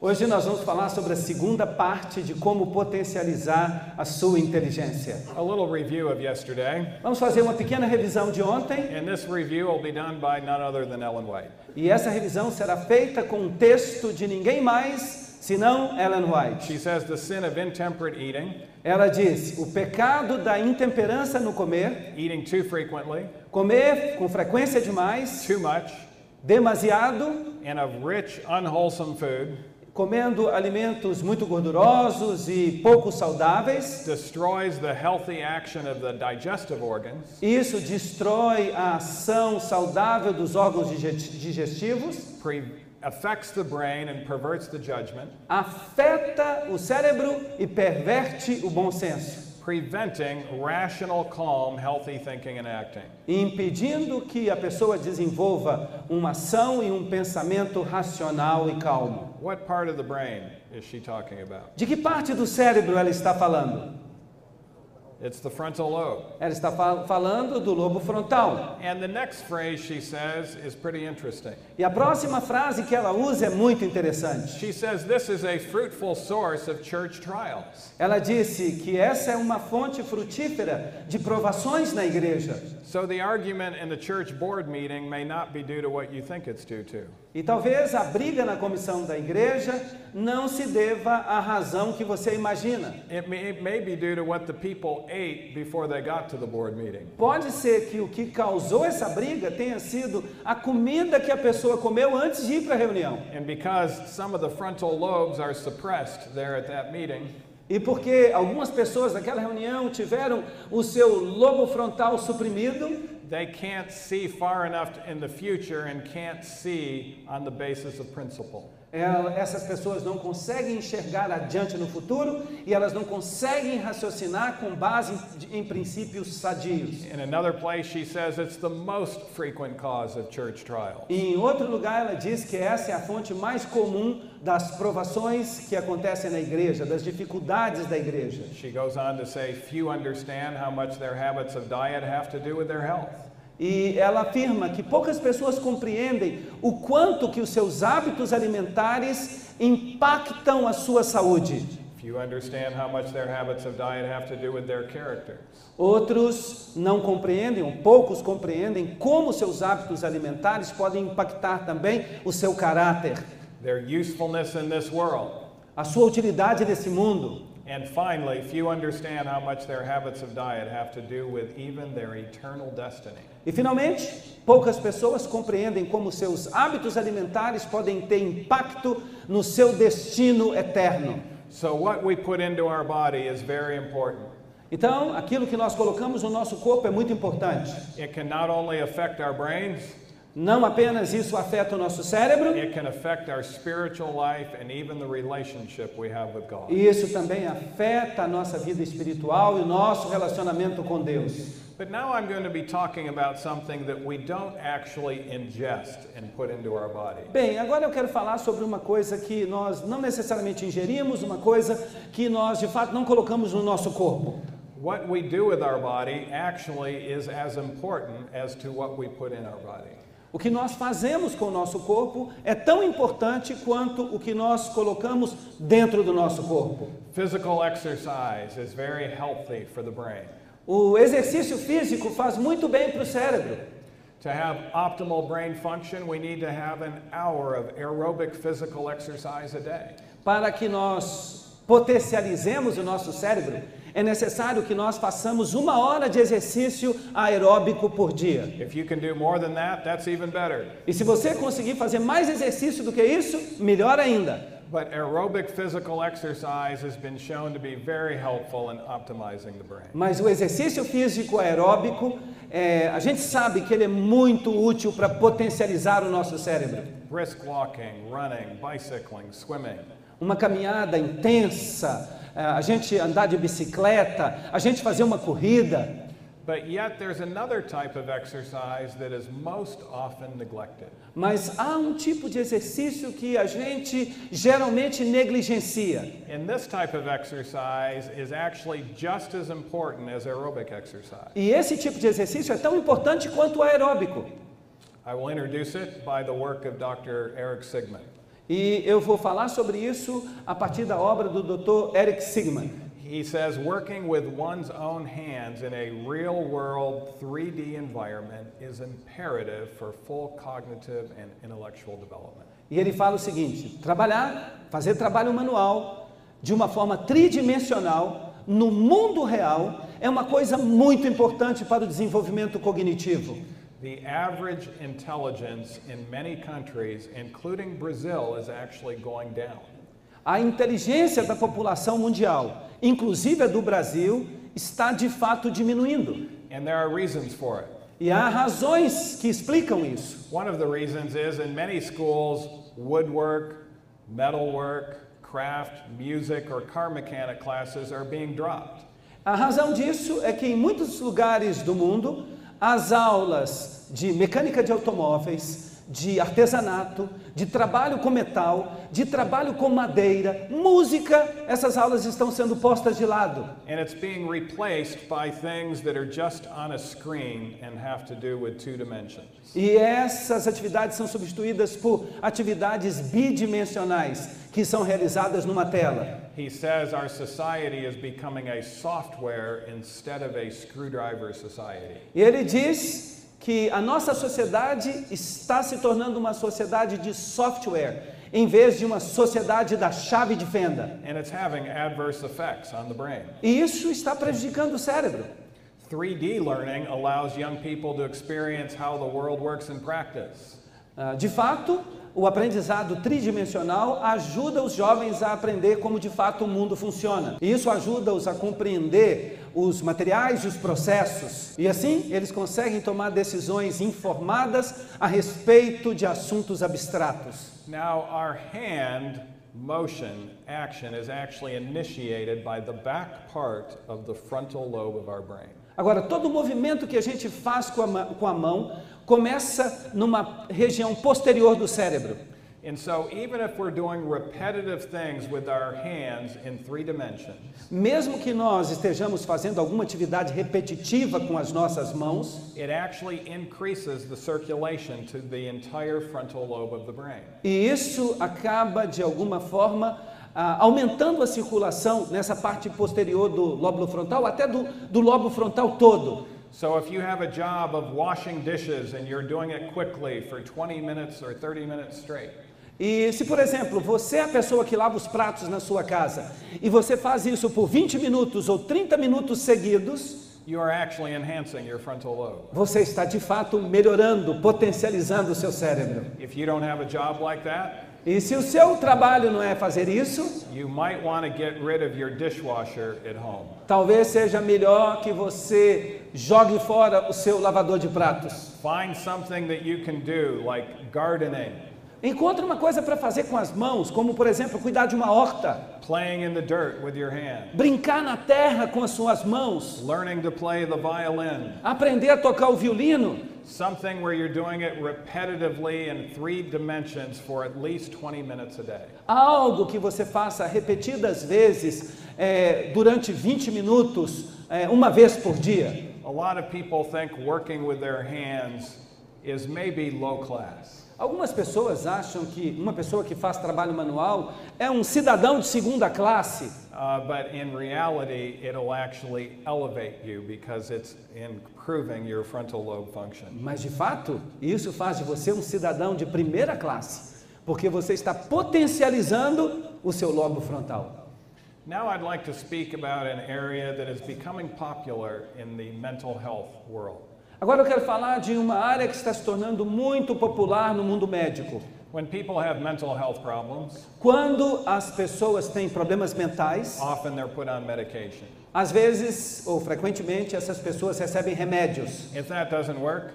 Hoje nós vamos falar sobre a segunda parte de como potencializar a sua inteligência. A little review of yesterday, Vamos fazer uma pequena revisão de ontem and this review will be done by none other than Ellen White. e essa revisão será feita com um texto de ninguém mais senão Ellen White. She says the sin of intemperate eating, Ela diz: o pecado da intemperança no comer, eating too frequently, comer com frequência demais, too much, demasiado, and of rich, unwholesome food. Comendo alimentos muito gordurosos e pouco saudáveis. destroys the healthy action of the digestive organs, Isso destrói a ação saudável dos órgãos dige- digestivos, pre- affects the brain and perverts the judgment, afeta o cérebro e perverte o bom senso, preventing rational, calm, healthy thinking and acting. impedindo que a pessoa desenvolva uma ação e um pensamento racional e calmo. What part of the brain is she talking about? De que parte do cérebro ela está falando? It's the frontal lobe. Ela está fal- falando do lobo frontal. And the next phrase she says is pretty interesting. E a próxima frase que ela usa é muito interessante. She says this is a fruitful source of church trials. Ela disse que essa é uma fonte frutífera de provações na igreja. So the argument in the church board meeting may not be due to what you think it's due to. E talvez a briga na comissão da igreja não se deva à razão que você imagina. Pode ser que o que causou essa briga tenha sido a comida que a pessoa comeu antes de ir para a reunião. And because some of the frontal lobes are suppressed there at that meeting, E porque algumas pessoas naquela reunião tiveram o seu lobo frontal suprimido, they can't see far enough in the future and can't see on the basis of principle. essas pessoas não conseguem enxergar adiante no futuro e elas não conseguem raciocinar com base em, em princípios sadios. In another place, she says it's the most frequent cause of church trials. Em outro lugar, ela diz que essa é a fonte mais comum das provações que acontecem na igreja, das dificuldades da igreja. She goes on to say, few understand how much their habits of diet have to do with their health. E ela afirma que poucas pessoas compreendem o quanto que os seus hábitos alimentares impactam a sua saúde. Outros não compreendem, ou poucos compreendem como seus hábitos alimentares podem impactar também o seu caráter, their usefulness in this world. a sua utilidade nesse mundo. And finally, few understand how much their habits of diet have to do with even their eternal destiny. E finalmente, poucas pessoas compreendem como seus hábitos alimentares podem ter impacto no seu destino eterno. So, what we put into our body is very important. Então, aquilo que nós colocamos no nosso corpo é muito importante. It can not only affect our brains, Não apenas isso afeta o nosso cérebro, it can affect our spiritual life and even the relationship we have with God. isso também afeta a nossa vida espiritual e o nosso relacionamento com Deus. But now I'm going to be talking about something that we don't actually ingest and put into our body. Bem, agora eu quero falar sobre uma coisa que nós não necessariamente ingerimos, uma coisa que nós de fato não colocamos no nosso corpo. What we do with our body actually is as important as to what we put in our body. O que nós fazemos com o nosso corpo é tão importante quanto o que nós colocamos dentro do nosso corpo. Physical exercise is very healthy for the brain. O exercício físico faz muito bem para o cérebro. To have optimal brain function, we need to have an hour of aerobic physical exercise a day. Para que nós potencializemos o nosso cérebro, é necessário que nós façamos uma hora de exercício aeróbico por dia. That. E se você conseguir fazer mais exercício do que isso, melhor ainda. But aerobic physical exercise has been shown to be very helpful in optimizing the brain. Mas o exercício físico aeróbico, é, a gente sabe que ele é muito útil para potencializar o nosso cérebro. Brisk walking, running, bicycling, swimming. Uma caminhada intensa, a gente andar de bicicleta, a gente fazer uma corrida. But yet, there's another type of exercise that is most often neglected. Mas há um tipo de exercício que a gente geralmente negligencia. And this type of exercise is actually just as important as aerobic exercise. E esse tipo de exercício é tão importante quanto o aeróbico. I will introduce it by the work of Dr. Eric Sigmund. E eu vou falar sobre isso a partir da obra do Dr. Eric Sigman. He says working with one's own hands in a real world 3D environment is imperative for full cognitive and intellectual development. E ele fala o seguinte: trabalhar, fazer trabalho manual de uma forma tridimensional no mundo real é uma coisa muito importante para o desenvolvimento cognitivo. The average intelligence in many countries, including Brazil, is actually going down. A inteligência da população mundial, inclusive a do Brasil, está de fato diminuindo. And there are reasons for it. E há razões que explicam isso. One of the reasons is in many schools, woodwork, metalwork, craft, music, or car mechanic classes are being dropped. A razão disso é que em muitos lugares do mundo, as aulas de mecânica de automóveis, de artesanato, de trabalho com metal, de trabalho com madeira, música, essas aulas estão sendo postas de lado. And it's being replaced by things that are just on a screen and have to do with two dimensions. E essas atividades são substituídas por atividades bidimensionais, que são realizadas numa tela. He says our society is becoming a software instead of a screwdriver society. E ele diz que a nossa sociedade está se tornando uma sociedade de software, em vez de uma sociedade da chave de fenda. And it's having adverse effects on the brain. E isso está prejudicando o cérebro. 3D learning allows young people to experience how the world works in practice. Ah, De fato, o aprendizado tridimensional ajuda os jovens a aprender como de fato o mundo funciona. E isso ajuda-os a compreender os materiais e os processos. E assim, eles conseguem tomar decisões informadas a respeito de assuntos abstratos. Now, our hand motion action is actually initiated by the back part of the frontal lobe of our brain. Agora, todo movimento que a gente faz com a, com a mão começa numa região posterior do cérebro. And so, even if we're doing repetitive things with our hands in three dimensions, Mesmo que nós estejamos fazendo alguma atividade repetitiva com as nossas mãos, it actually increases the circulation to the entire frontal lobe of the brain. e isso acaba de alguma forma ah, aumentando a circulação nessa parte posterior do lóbulo frontal, até do, do lobo frontal todo. So, if you have a job of washing dishes and you're doing it quickly for 20 minutes or 30 minutes straight, E se, por exemplo, você é a pessoa que lava os pratos na sua casa e você faz isso por 20 minutos ou 30 minutos seguidos, você está de fato melhorando, potencializando o seu cérebro. If you don't have a job like that, E se o seu trabalho não é fazer isso, you might want to get rid of your dishwasher at home. talvez seja melhor que você jogue fora o seu lavador de pratos. Find something that you can do, like gardening, Encontre uma coisa para fazer com as mãos, como por exemplo, cuidar de uma horta, playing in the dirt with your hand, brincar na terra com as suas mãos, learning to play the violin, aprender a tocar o violino, something where you're doing it repetitively in three dimensions for at least 20 minutes a day. algo que você faça repetidas vezes é, durante 20 minutos, é, uma vez por dia. A lot of people think working with their hands is maybe low class. Algumas pessoas acham que uma pessoa que faz trabalho manual é um cidadão de segunda classe. Uh, but in reality, it'll actually elevate you because it's improving your frontal lobe function. Mas de fato, isso faz de você um cidadão de primeira classe, porque você está potencializando o seu lobo frontal. Now, I'd like to speak about an area that is becoming popular in the mental health world. Agora eu quero falar de uma área que está se tornando muito popular no mundo médico. When people have mental health problems, Quando as pessoas têm problemas mentais, often they're put on medication. às vezes ou frequentemente essas pessoas recebem remédios. If that doesn't work,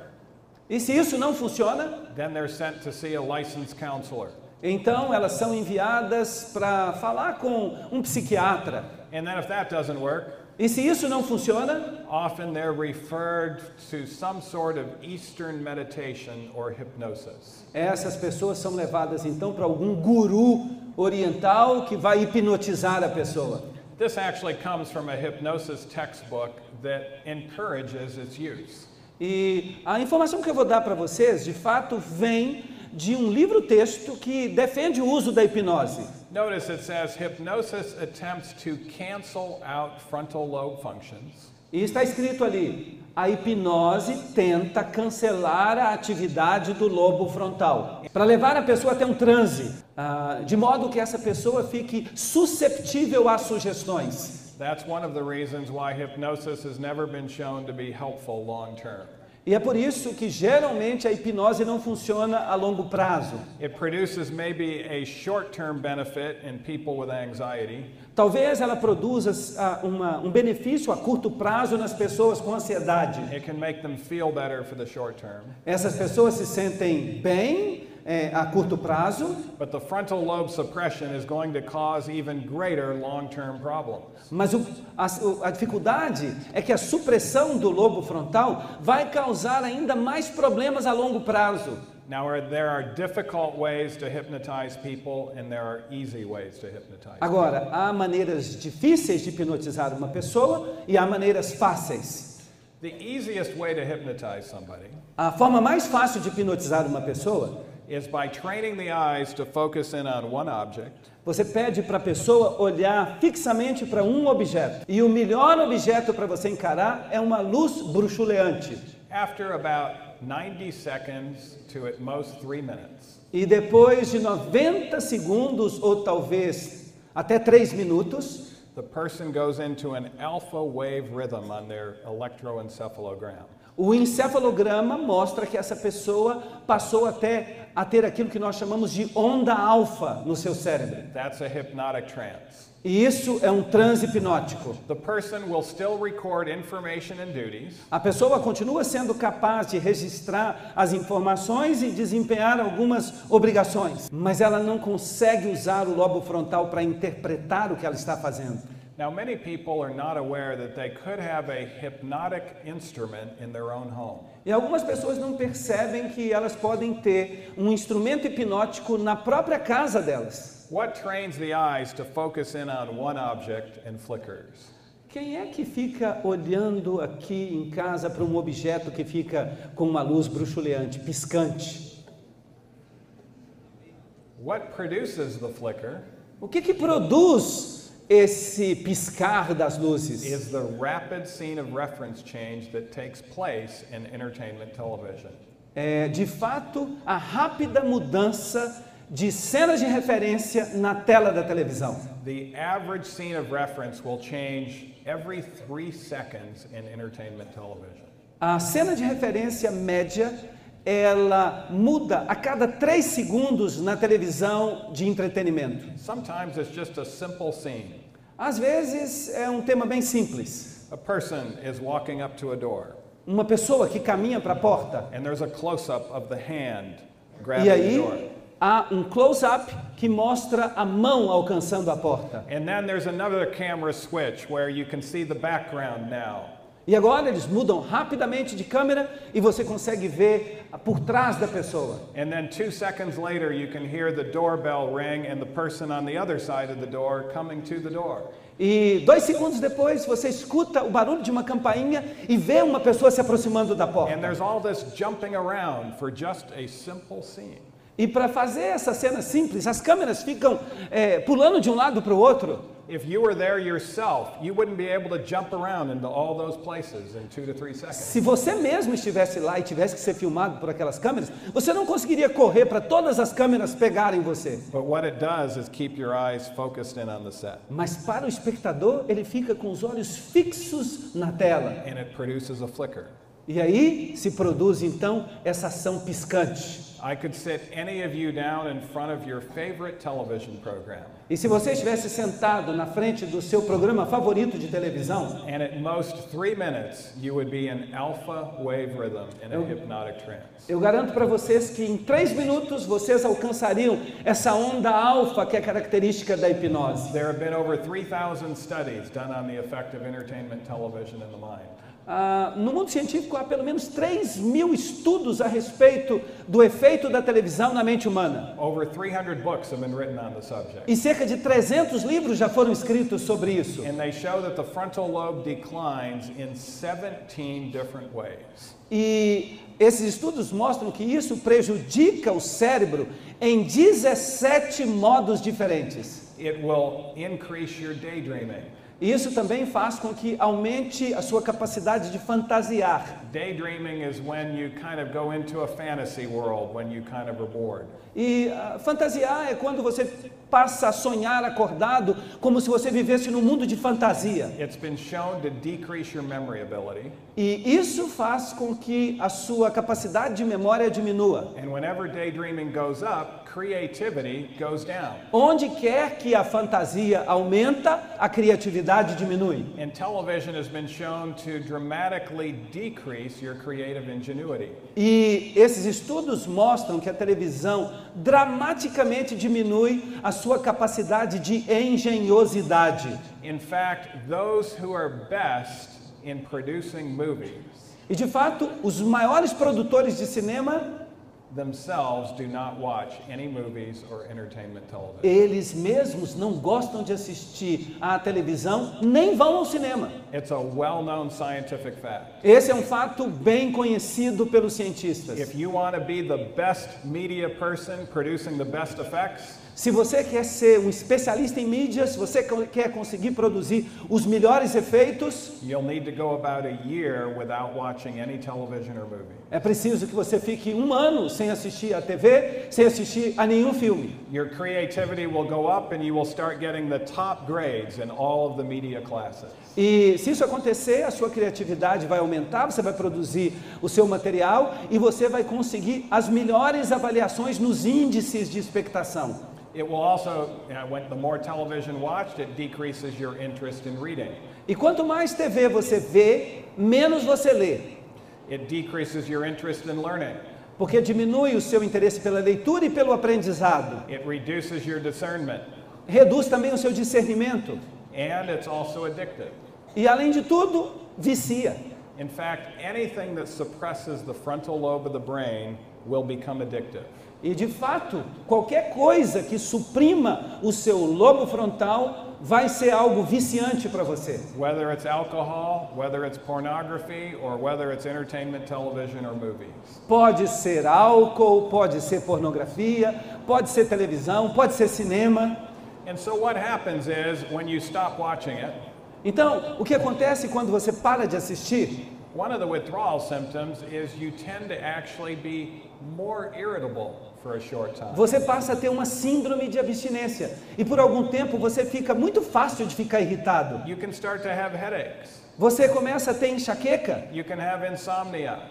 E se isso não funciona, then they're sent to see a licensed counselor. então elas são enviadas para falar com um psiquiatra. And then if that doesn't work, E se isso não funciona, often they're referred to some sort of Eastern meditation or hypnosis. essas pessoas são levadas então para algum guru oriental que vai hipnotizar a pessoa. This actually comes from a hypnosis textbook that encourages its use. E a informação que eu vou dar para vocês, de fato, vem de um livro-texto que defende o uso da hipnose. Notice it says hypnosis attempts to cancel out frontal lobe functions. E está escrito ali: a hipnose tenta cancelar a atividade do lobo frontal, para levar a pessoa até um transe, ah, de modo que essa pessoa fique susceptível às sugestões. That's one of the reasons why hypnosis has never been shown to be helpful long term. E é por isso que geralmente a hipnose não funciona a longo prazo. It produces maybe a short term benefit in people with anxiety, Talvez ela produza ah, uma- um benefício a curto prazo nas pessoas com ansiedade. it can make them feel better for the short term. Essas pessoas se sentem bem eh, a curto prazo, But the frontal lobe suppression is going to cause even greater long term problems. mas o- a, a dificuldade é que a supressão do lobo frontal vai causar ainda mais problemas a longo prazo. Now, there are difficult ways to hypnotize people, and there are easy ways to hypnotize. Agora, há maneiras difíceis de hipnotizar uma pessoa e há maneiras fáceis. The easiest way to hypnotize somebody A forma mais fácil de hipnotizar uma pessoa is by training the eyes to focus in on one object Você pede para a pessoa olhar fixamente para um objeto. E o melhor objeto para você encarar é uma luz bruxuleante. after about 90 seconds to at most three minutes. E depois de 90 segundos, ou talvez até 3 minutos, The person goes into an alpha wave rhythm on their electroencephalogram. O encefalograma mostra que essa pessoa passou até a ter aquilo que nós chamamos de onda alfa no seu cérebro. That's a hypnotic trance. E isso é um transe hipnótico. The person will still record information and duties, A pessoa continua sendo capaz de registrar as informações e desempenhar algumas obrigações, mas ela não consegue usar o lobo frontal para interpretar o que ela está fazendo. Now, many people are not aware that they could have a hypnotic instrument in their own home. E algumas pessoas não percebem que elas podem ter um instrumento hipnótico na própria casa delas. What trains the eyes to focus in on one object and flickers? Quem é que fica olhando aqui em casa para um objeto que fica com uma luz bruxuleante, piscante? What produces the flicker O que, que produz esse piscar das luzes? is the rapid scene of reference change that takes place in entertainment television. é, de fato, a rápida mudança de cenas de referência na tela da televisão. The average scene of reference will change every three seconds in entertainment television. A cena de referência média, ela muda a cada três segundos na televisão de entretenimento. Sometimes it's just a simple scene. Às vezes é um tema bem simples. A person is walking up to a door, Uma pessoa que caminha para a porta and there's a close up of the hand e grabbing the aí door. há um close-up que mostra a mão alcançando a porta. And then there's another camera switch where you can see the background now. E agora eles mudam rapidamente de câmera e você consegue ver por trás da pessoa. And then two seconds later, you can hear the doorbell ring and the person on the other side of the door coming to the door. E dois segundos depois você escuta o barulho de uma campainha e vê uma pessoa se aproximando da And porta. there's all this jumping around for just a simple scene. E para fazer essa cena simples, as câmeras ficam é, pulando de um lado para o outro. If you were there yourself, you wouldn't be able to jump around into all those places in two to three seconds. Se você mesmo estivesse lá e tivesse que ser filmado por aquelas câmeras, você não conseguiria correr para todas as câmeras pegarem você. But what it does is keep your eyes focused in on the set, Mas para o espectador, ele fica com os olhos fixos na tela. and it produces a flicker. E aí se produz então essa ação piscante. I could sit any of you down in front of your favorite television program, E se você estivesse sentado na frente do seu programa favorito de televisão, and at most three minutes, you would be in alpha wave rhythm in a hypnotic trance. eu garanto para vocês que em três minutos vocês alcançariam essa onda alfa que é característica da hipnose. There have been over 3,000 studies done on the effect of entertainment television in the mind. Ah, no mundo científico há pelo menos 3 mil estudos a respeito do efeito da televisão na mente humana. Over 300 books have been written on the subject. E cerca de 300 livros já foram escritos sobre isso. And they show that the frontal lobe declines in 17 different ways. E esses estudos mostram que isso prejudica o cérebro em 17 modos diferentes. It will increase your daydreaming. E isso também faz com que aumente a sua capacidade de fantasiar. Daydreaming is when you kind of go into a fantasy world when you kind of are bored. E ah, fantasiar é quando você passa a sonhar acordado como se você vivesse num mundo de fantasia. It's been shown to decrease your memory ability. E isso faz com que a sua capacidade de memória diminua. And whenever daydreaming goes up. Onde quer que a fantasia aumenta, a criatividade diminui. And television has been shown to dramatically decrease your creative ingenuity. E esses estudos mostram que a televisão dramaticamente diminui a sua capacidade de engenhosidade. In fact, those who are best in producing movies E de fato, os maiores produtores de cinema, themselves do not watch any movies or entertainment television. eles mesmos não gostam de assistir à televisão, nem vão ao cinema. It's a well known scientific fact. Esse é um fato bem conhecido pelos cientistas. If you want to be the best media person producing the best effects, Se você quer ser um especialista em mídia, se você quer conseguir produzir os melhores efeitos, you'll need to go about a year without watching any television or movie. é preciso que você fique um ano sem assistir à TV, sem assistir a nenhum filme. Your creativity will go up and you will start getting the top grades in all of the media classes. E se isso acontecer, a sua criatividade vai aumentar, você vai produzir o seu material e você vai conseguir as melhores avaliações nos índices de expectação. It will also, uh, when the more television watched, it decreases your interest in reading. E quanto mais TV você vê, menos você lê, It decreases your interest in learning. porque diminui o seu interesse pela leitura e pelo aprendizado. It reduces your discernment. Reduz também o seu discernimento. And it's also addictive. E além de tudo, vicia. In fact, anything that suppresses the frontal lobe of the brain will become addictive. E de fato, qualquer coisa que suprima o seu lobo frontal vai ser algo viciante para você. Whether it's alcohol, whether it's pornography, or whether it's entertainment television or movies. Pode ser álcool, pode ser pornografia, pode ser televisão, pode ser cinema. And so what happens is when you stop watching it, Então, o que acontece quando você para de assistir? one of the withdrawal symptoms is you tend to actually be more irritable Você passa a ter uma síndrome de abstinência e por algum tempo você fica muito fácil de ficar irritado. Você começa a ter enxaqueca,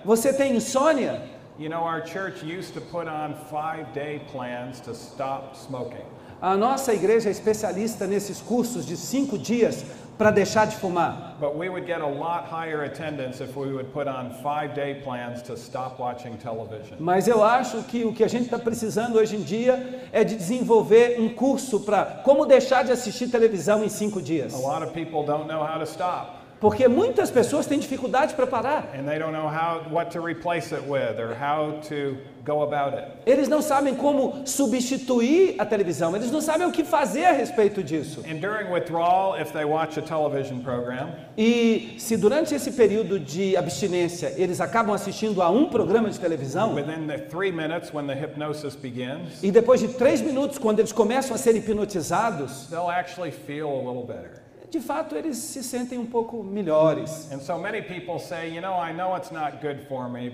você tem insônia. You know, our church used to put on five day plans to stop smoking. A nossa igreja é especialista nesses cursos de cinco dias para deixar de fumar. But we would get a lot higher attendance if we would put on five day plans to stop watching television. Mas eu acho que o que a gente está precisando hoje em dia é de desenvolver um curso para como deixar de assistir televisão em cinco dias. A lot of people don't know how to stop. Porque muitas pessoas têm dificuldade para parar. and they don't know how what to replace it with or how to go about it. Eles não sabem como substituir a televisão, eles não sabem o que fazer a respeito disso. And during withdrawal, if they watch a television program, E se durante esse período de abstinência eles acabam assistindo a um programa de televisão, within the three minutes when the hypnosis begins, e depois de três minutos, quando eles começam a ser hipnotizados, they'll actually feel a little better. de fato eles se sentem um pouco melhores. And so many people say, you know, I know it's not good for me,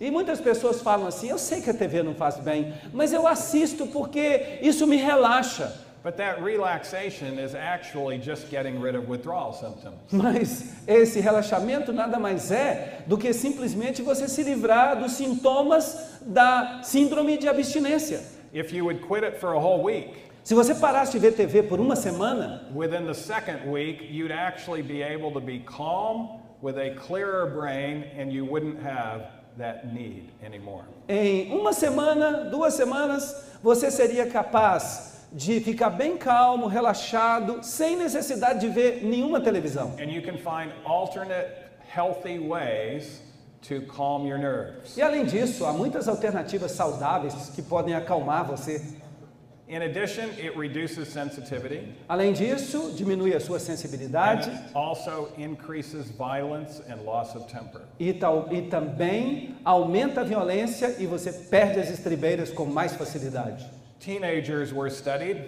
E muitas pessoas falam assim: eu sei que a TV não faz bem, mas eu assisto porque isso me relaxa. But that relaxation is actually just getting rid of withdrawal symptoms. Mas esse relaxamento nada mais é do que simplesmente você se livrar dos sintomas da síndrome de abstinência. If you would quit it for a whole week, Se você parasse de ver TV por uma semana, within the second week, you'd actually be able to be calm with a clearer brain and you wouldn't have that need anymore. em uma semana, duas semanas, você seria capaz de ficar bem calmo, relaxado, sem necessidade de ver nenhuma televisão. And you can find alternate healthy ways to calm your nerves. E além disso, há muitas alternativas saudáveis que podem acalmar você. In addition, it reduces sensitivity Além disso, diminui a sua and sensibilidade it also increases violence and loss of temper. e, tal, e também aumenta a violência e você perde as estribeiras com mais facilidade. Teenagers were studied.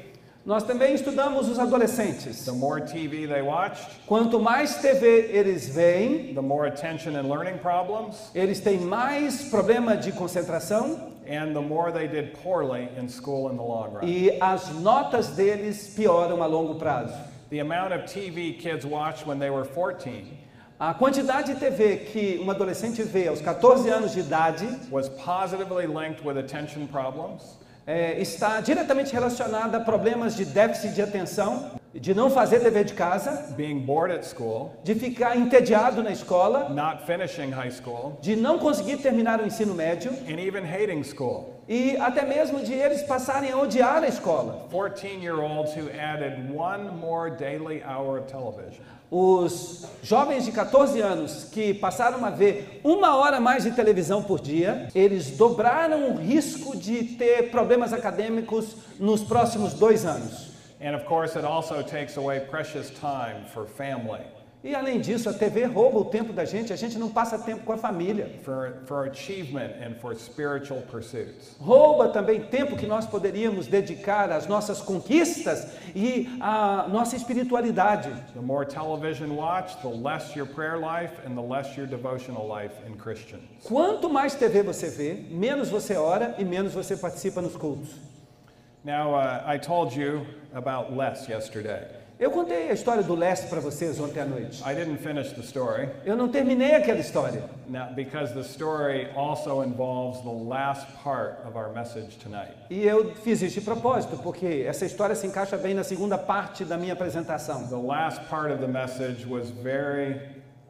Nós também estudamos os adolescentes. The more TV they watched, Quanto mais TV eles veem, the more attention and learning problems, eles têm mais problema de concentração and the more they did poorly in school in the long run. e as notas deles pioram a longo prazo. The amount of TV kids watched when they were 14 A quantidade de TV que um adolescente vê aos 14 anos de idade was positively linked with attention problems, é, está diretamente relacionada a problemas de déficit de atenção, de não fazer dever de casa, being bored at school, de ficar entediado na escola, not finishing high school, de não conseguir terminar o ensino médio and even hating school. e até mesmo de eles passarem a odiar a escola. 14 year olds who added one more daily hour of television. Os jovens de 14 anos que passaram a ver uma hora mais de televisão por dia, eles dobraram o risco de ter problemas acadêmicos nos próximos dois anos. And of course, it also takes away precious time for family, E além disso, a TV rouba o tempo da gente, a gente não passa tempo com a família. for, for achievement, and for spiritual pursuits. Rouba também tempo que nós poderíamos dedicar às nossas conquistas e à nossa espiritualidade. The more television watched, the less your prayer life and the less your devotional life in. Quanto mais TV você vê, menos você ora e menos você participa nos cultos. Now, uh, I told you about Les yesterday. Eu contei a história do leste para vocês ontem à noite. I didn't finish the story. Eu não terminei aquela história, Now, because the story also involves the last part of our message tonight. e eu fiz isso de propósito, porque essa história se encaixa bem na segunda parte da minha apresentação. The last part of the message was very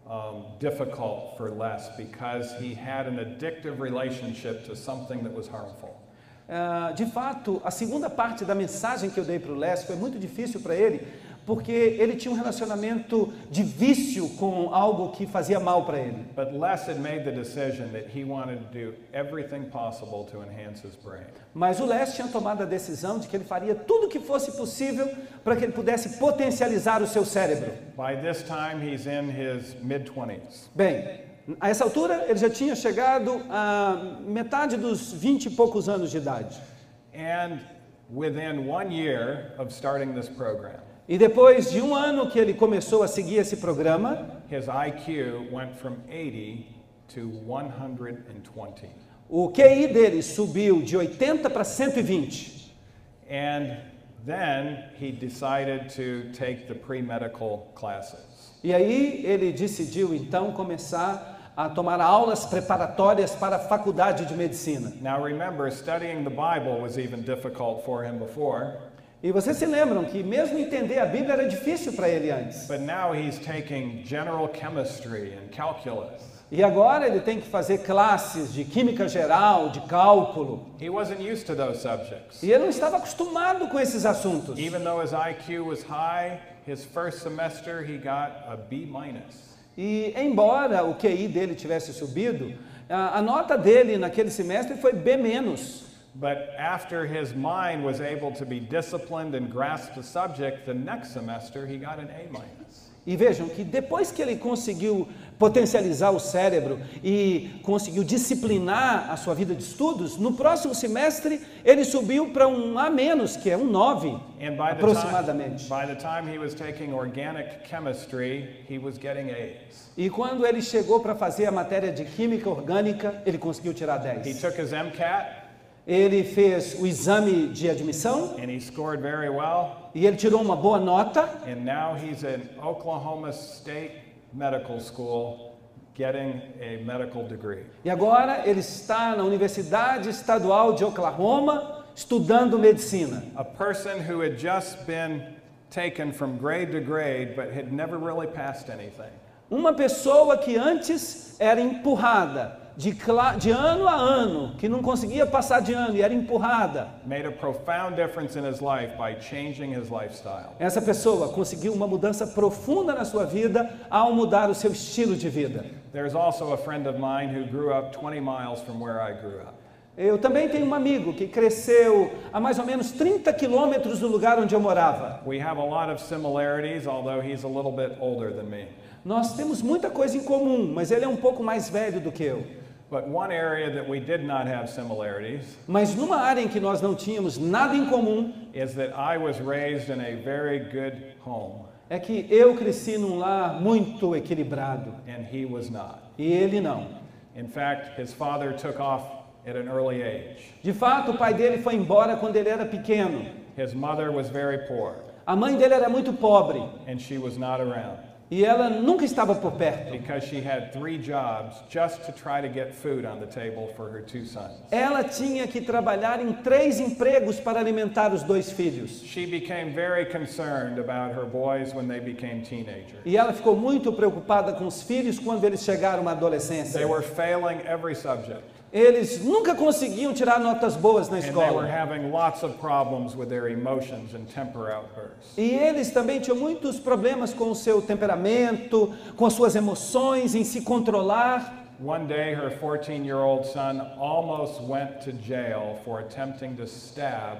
um, difficult for Les because he had an addictive relationship to something that was harmful. Ah, de fato, a segunda parte da mensagem que eu dei para o Les foi muito difícil para ele, porque ele tinha um relacionamento de vício com algo que fazia mal para ele. But Les had made the decision that he wanted to do everything possible to enhance his brain. Mas o Les tinha tomado a decisão de que ele faria tudo o que fosse possível para que ele pudesse potencializar o seu cérebro. By this time, he's in his mid 20s. Bem, a essa altura ele já tinha chegado a metade dos 20 e poucos anos de idade. And within one year of starting this program, E depois de um ano que ele começou a seguir esse programa, his IQ went from 80 to 120. o QI dele subiu de 80 para 120. And then he decided to take the pre medical classes. E aí ele decidiu então começar a tomar aulas preparatórias para a faculdade de medicina. Now remember, studying the Bible was even difficult for him before, E vocês se lembram que mesmo entender a Bíblia era difícil para ele antes. but now he's taking general chemistry and calculus. E agora ele tem que fazer classes de química geral, de cálculo. He wasn't used to those subjects. E ele não estava acostumado com esses assuntos. Even though his IQ was high, his first semester he got a B minus. E embora o QI dele tivesse subido, a, a nota dele naquele semestre foi B menos. But after his mind was able to be disciplined and grasp the subject, the next semester he got an A minus. E vejam que depois que ele conseguiu potencializar o cérebro e conseguiu disciplinar a sua vida de estudos, no próximo semestre ele subiu para um A menos, que é um 9 And by the, time, aproximadamente. he he. E quando ele chegou para fazer a matéria de química orgânica, ele conseguiu tirar He 10. took his MCAT Ele fez o exame de admissão and he scored very well. e ele tirou uma boa nota. Medical School getting a medical degree. E agora ele está na Universidade Estadual de Oklahoma estudando medicina. A person who had just been taken from grade to grade but had never really passed anything. Uma pessoa que antes era empurrada de, de ano a ano, que não conseguia passar de ano e era empurrada. made a profound difference in his life by changing his lifestyle. Essa pessoa conseguiu uma mudança profunda na sua vida ao mudar o seu estilo de vida. There's also a friend of mine who grew up 20 miles from where I grew up. Eu também tenho um amigo que cresceu a mais ou menos 30 quilômetros do lugar onde eu morava. We have a lot of similarities, although he's a little bit older than me. Nós temos muita coisa em comum, mas ele é um pouco mais velho do que eu. But one area that we did not have similarities Mas numa área em que nós não tínhamos nada em comum, is that I was raised in a very good home, é que eu cresci num lar muito equilibrado and he was not. e ele não. In fact, his father took off at an early age. De fato, o pai dele foi embora quando ele era pequeno. His mother was very poor, A mãe dele era muito pobre and she was not around e ela nunca estava por perto. because she had three jobs just to try to get food on the table for her two sons. Ela tinha que trabalhar em três empregos para alimentar os dois filhos. She became very concerned about her boys when they became teenagers. E ela ficou muito preocupada com os filhos quando eles chegaram à adolescência. They were failing every subject, Eles nunca conseguiam tirar notas boas na escola. E eles também tinham muitos problemas com o seu temperamento, com as suas emoções, em se controlar. One day, her 14 year old son almost went to jail for attempting to stab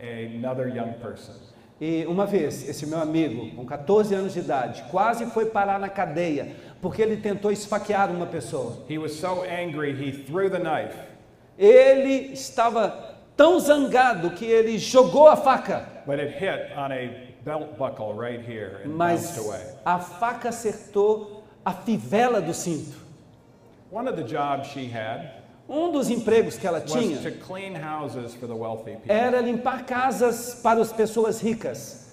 another young person. E uma vez, esse meu amigo, com 14 anos de idade, quase foi parar na cadeia porque ele tentou esfaquear uma pessoa. He was so angry, he threw the knife, Ele estava tão zangado que ele jogou a faca, but it hit on a belt buckle right here and mas bounced away. a faca acertou a fivela do cinto. One of the jobs she had Um dos empregos que ela tinha era limpar casas para as pessoas ricas.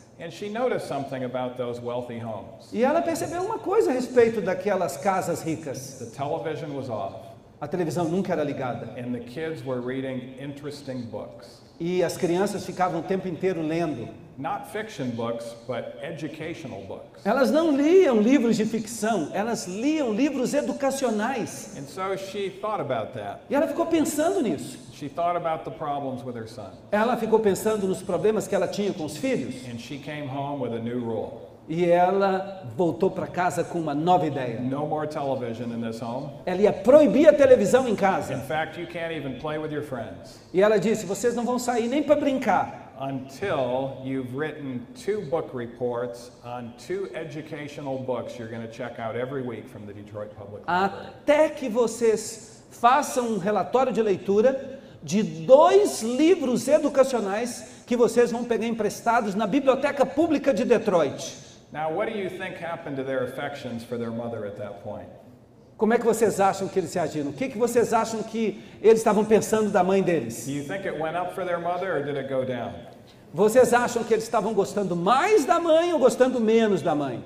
E ela percebeu uma coisa a respeito daquelas casas ricas. The television was off, A televisão nunca era ligada. and the kids were reading interesting books. E as crianças ficavam o tempo inteiro lendo. Not fiction books, but educational books. Elas não liam livros de ficção, elas liam livros educacionais. And so she thought about that. E ela ficou pensando nisso. She thought about the problems with her son. Ela ficou pensando nos problemas que ela tinha com os filhos. And she came home with a new rule E ela voltou para casa com uma nova ideia. no more television in this home. Ela ia proibir a televisão em In casa. fact, you can't even play with your friends E ela disse: vocês não vão sair nem para brincar until you've written two book reports on two educational books you're going to check out every week from the Detroit Public Library. até que vocês façam um relatório de leitura de dois livros educacionais que vocês vão pegar emprestados na Biblioteca Pública de Detroit. Now, what do you think happened to their affections for their mother at that point? Como é que vocês acham que eles se agiram? O que, que vocês acham que eles estavam pensando da mãe deles? Vocês acham que eles estavam gostando mais da mãe ou gostando menos da mãe?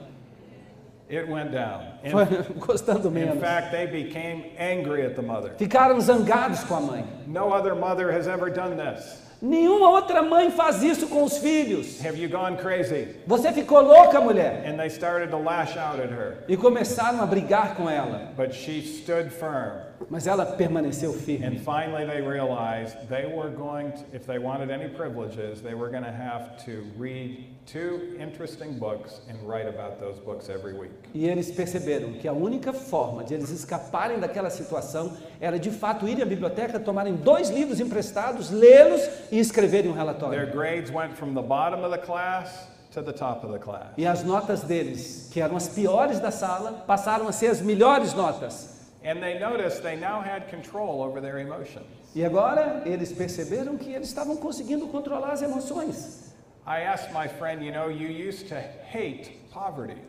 It went down. In, Foi gostando in menos. fact, they became angry at the mother. Ficaram zangados com a mãe. No other mother has ever done this. Nenhuma outra mãe faz isso com os filhos. Have you gone crazy? Você ficou louca, mulher. And they started to lash out at her. E começaram a brigar com ela. But she stood firm. Mas ela permaneceu And firme. finally, they realized they were going to, if they wanted any privileges, they were going to have to read two interesting books and write about those books every week. E eles perceberam que a única forma de eles escaparem daquela situação era de fato irem à biblioteca, tomarem dois livros emprestados, lê-los e escreverem um Their relatório. grades went from the bottom of the class to the top of the class. E as notas deles, que eram as piores da sala, passaram a ser as melhores notas. And they noticed they now had control over their emotions. E agora eles perceberam que eles estavam conseguindo controlar as emoções. I asked my friend, you know, you used to hate poverty.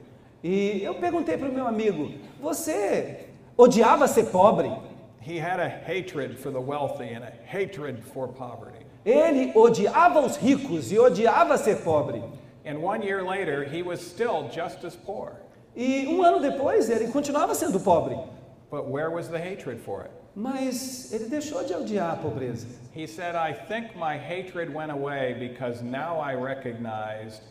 E eu perguntei para o meu amigo: Você odiava ser pobre? He had a hatred for the wealthy and a hatred for poverty. Ele odiava os ricos e odiava ser pobre. And one year later, he was still just as poor. E um ano depois ele continuava sendo pobre. But where was the hatred for it? Mas ele deixou de odiar a pobreza. He said, I think my hatred went away because now I recognized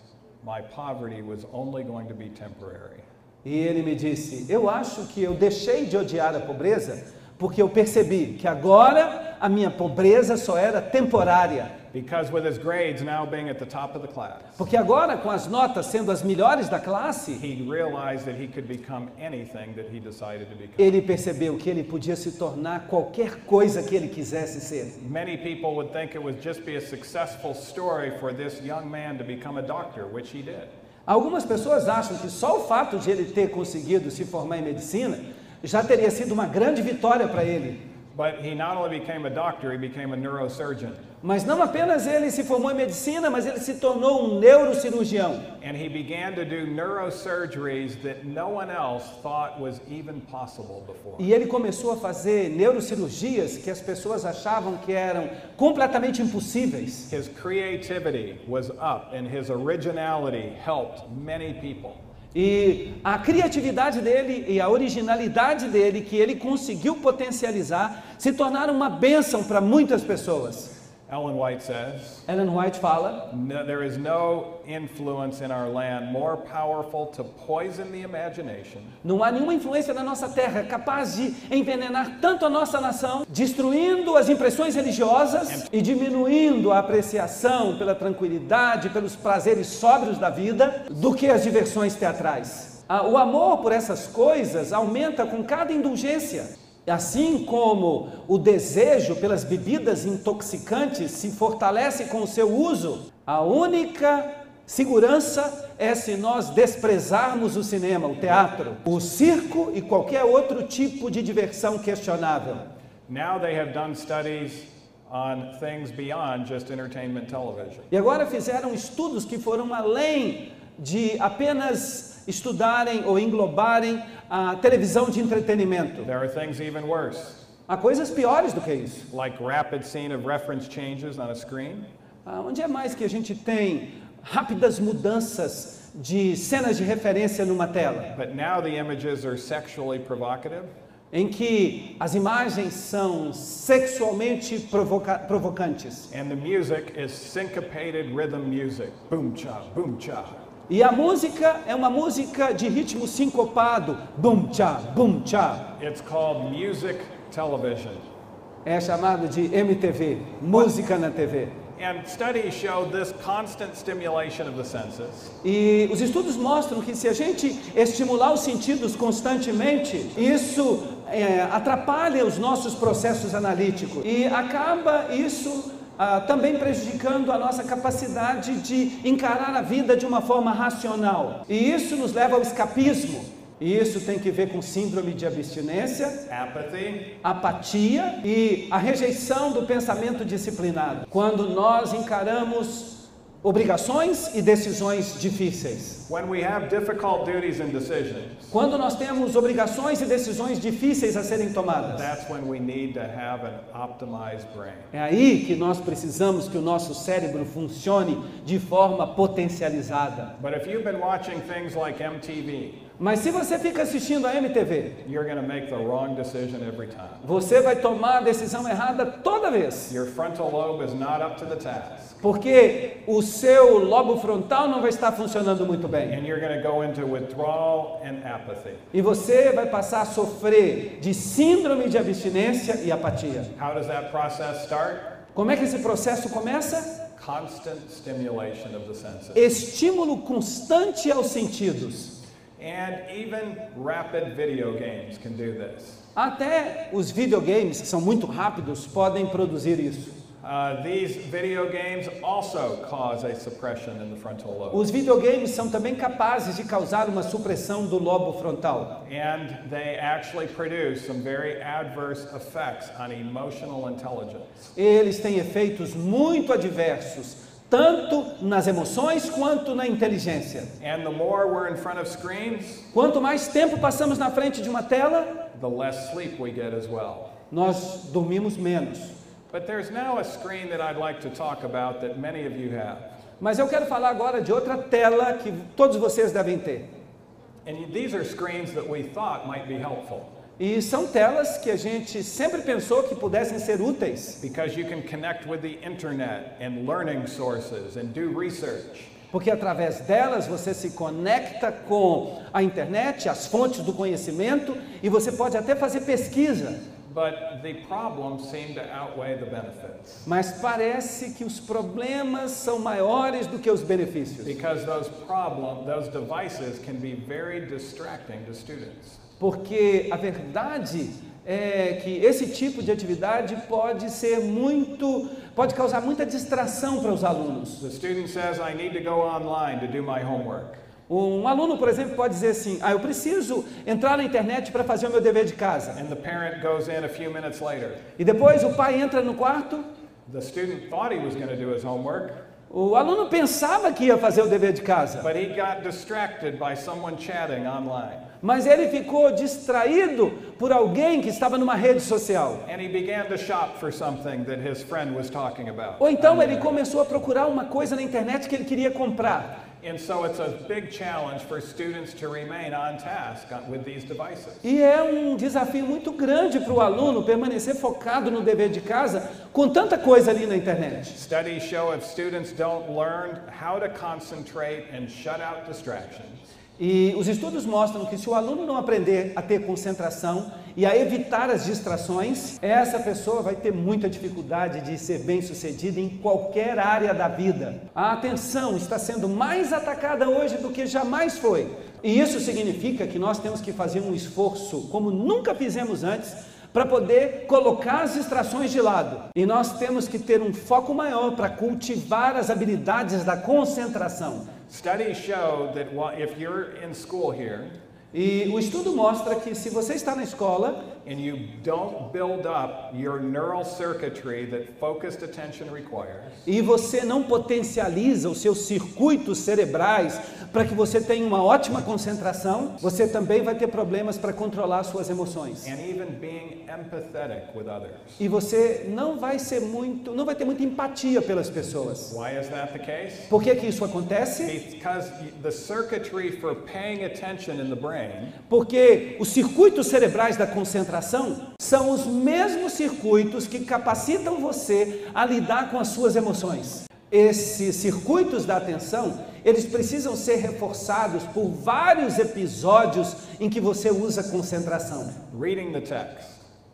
my poverty was only going to be temporary. E ele me disse: Eu acho que eu deixei de odiar a pobreza porque eu percebi que agora a minha pobreza só era temporária. Because with his grades now being at the top of the class, Porque agora, com as notas sendo as melhores da classe, he realized that he could become anything that he decided to become. ele percebeu que ele podia se tornar qualquer coisa que ele quisesse ser. Many people would think it would just be a successful story for this young man to become a doctor, which he did. Algumas pessoas acham que só o fato de ele ter conseguido se formar em medicina já teria sido uma grande vitória para ele. But he not only became a doctor, he became a neurosurgeon. Mas não apenas ele se formou em medicina, mas ele se tornou um neurocirurgião. And he began to do neurosurgeries that no one else thought was even possible before. E ele começou a fazer neurocirurgias que as pessoas achavam que eram completamente impossíveis. His creativity was up and his originality helped many people. E a criatividade dele e a originalidade dele, que ele conseguiu potencializar, se tornaram uma bênção para muitas pessoas. Ellen White says, Ellen White fala: no, There is no influence in our land more powerful to poison the imagination não há nenhuma influência na nossa terra capaz de envenenar tanto a nossa nação, destruindo as impressões religiosas e diminuindo a apreciação pela tranquilidade, pelos prazeres sóbrios da vida, do que as diversões teatrais. Ah, O amor por essas coisas aumenta com cada indulgência. Assim como o desejo pelas bebidas intoxicantes se fortalece com o seu uso, a única segurança é se nós desprezarmos o cinema, o teatro, o circo e qualquer outro tipo de diversão questionável. Now they have done studies on things beyond just entertainment television. E agora fizeram estudos que foram além de apenas estudarem ou englobarem a televisão de entretenimento. There are things even worse, Há coisas piores do que isso. like rapid scene of reference changes on a screen, Ah, Onde é mais que a gente tem rápidas mudanças de cenas de referência numa tela, but now the images are sexually provocative em que as imagens são sexualmente provoca- provocantes and the music is syncopated rhythm music. Boom cha, boom cha. E a música é uma música de ritmo sincopado, bum cha, bum cha. It's called music television. É chamado de MTV, música na TV. And studies show this constant stimulation of the senses E os estudos mostram que se a gente estimular os sentidos constantemente, isso é, atrapalha os nossos processos analíticos e acaba isso ah, também prejudicando a nossa capacidade de encarar a vida de uma forma racional. E isso nos leva ao escapismo. E isso tem que ver com síndrome de abstinência, apathy, apatia e a rejeição do pensamento disciplinado. Quando nós encaramos obrigações e decisões difíceis. Quando nós temos obrigações e decisões difíceis a serem tomadas. É aí que nós precisamos que o nosso cérebro funcione de forma potencializada. But if you've been watching things like MTV, Mas se você fica assistindo a MTV, you're going to make the wrong decision every time. você vai tomar a decisão errada toda vez. Your frontal lobe is not up to the task, Porque o seu lobo frontal não vai estar funcionando muito bem. and you're going to go into withdrawal and apathy. E você vai passar a sofrer de síndrome de abstinência e apatia. How does that process start? Como é que esse processo começa? Constant stimulation of the senses. Estímulo constante aos sentidos. And even rapid video games can do this. Até os videogames, que são muito rápidos, podem produzir isso. Uh, these video games also cause a suppression in the frontal lobe. Os videogames são também capazes de causar uma supressão do lobo frontal. And they actually produce some very adverse effects on emotional intelligence. Eles têm efeitos muito adversos, tanto nas emoções quanto na inteligência. And the more we're in front of screens, Quanto mais tempo passamos na frente de uma tela, the less sleep we get as well. nós dormimos menos. But there's now a screen that I'd like to talk about that many of you have. Mas eu quero falar agora de outra tela que todos vocês devem ter. And these are screens that we thought might be helpful E são telas que a gente sempre pensou que pudessem ser úteis, because you can connect with the internet and learning sources and do research. porque através delas você se conecta com a internet, as fontes do conhecimento e você pode até fazer pesquisa. but the problems seem to outweigh the benefits. Mas parece que os problemas são maiores do que os benefícios. Because those problem, those devices can be very distracting to students. Porque a verdade é que esse tipo de atividade pode ser muito, pode causar muita distração para os alunos. The student says, I need to go online to do my homework. Um aluno, por exemplo, pode dizer assim: "Ah, eu preciso entrar na internet para fazer o meu dever de casa". And the parent goes in a few minutes later. E depois o pai entra no quarto, The student thought he was going to do his homework, o aluno pensava que ia fazer o dever de casa, but he got distracted by someone chatting online. Mas ele ficou distraído por alguém que estava numa rede social. And he began to shop for something that his friend was talking about. Ou então ele começou a procurar uma coisa na internet que ele queria comprar. And so it's a big challenge for students to remain on task on- with these devices. E é um desafio muito grande para o aluno permanecer focado no dever de casa com tanta coisa ali na internet. Studies show if students don't learn how to concentrate and shut out distractions, E os estudos mostram que se o aluno não aprender a ter concentração e a evitar as distrações, essa pessoa vai ter muita dificuldade de ser bem-sucedida em qualquer área da vida. A atenção está sendo mais atacada hoje do que jamais foi. E isso significa que nós temos que fazer um esforço como nunca fizemos antes para poder colocar as distrações de lado. E nós temos que ter um foco maior para cultivar as habilidades da concentração. Studies show that if you're in school here E o estudo mostra que se você está na escola and you don't build up your neural circuitry that focused attention requires, e você não potencializa os seus circuitos cerebrais para que você tenha uma ótima concentração, você também vai ter problemas para controlar suas emoções. and even being empathetic with others. E você não vai ser muito, não vai ter muita empatia pelas pessoas. Why is that the case? Por que que isso acontece? Because the circuitry for paying attention in the brain Porque os circuitos cerebrais da concentração são os mesmos circuitos que capacitam você a lidar com as suas emoções. Esses circuitos da atenção, eles precisam ser reforçados por vários episódios em que você usa concentração. reading the text,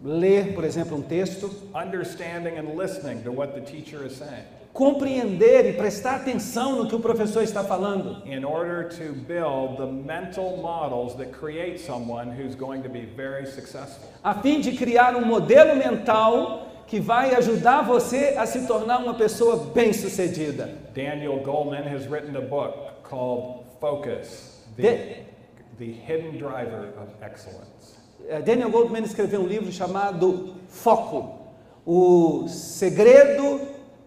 Ler, por exemplo, um texto, understanding and listening to what the teacher is saying compreender e prestar atenção no que o professor está falando. in order to build the mental models that create someone who's going to be very successful. a fim de criar um modelo mental que vai ajudar você a se tornar uma pessoa bem-sucedida. Daniel Goleman has written a book called Focus, the, De- the hidden driver of excellence. Eh, Daniel Goldman escreveu um livro chamado Foco, o segredo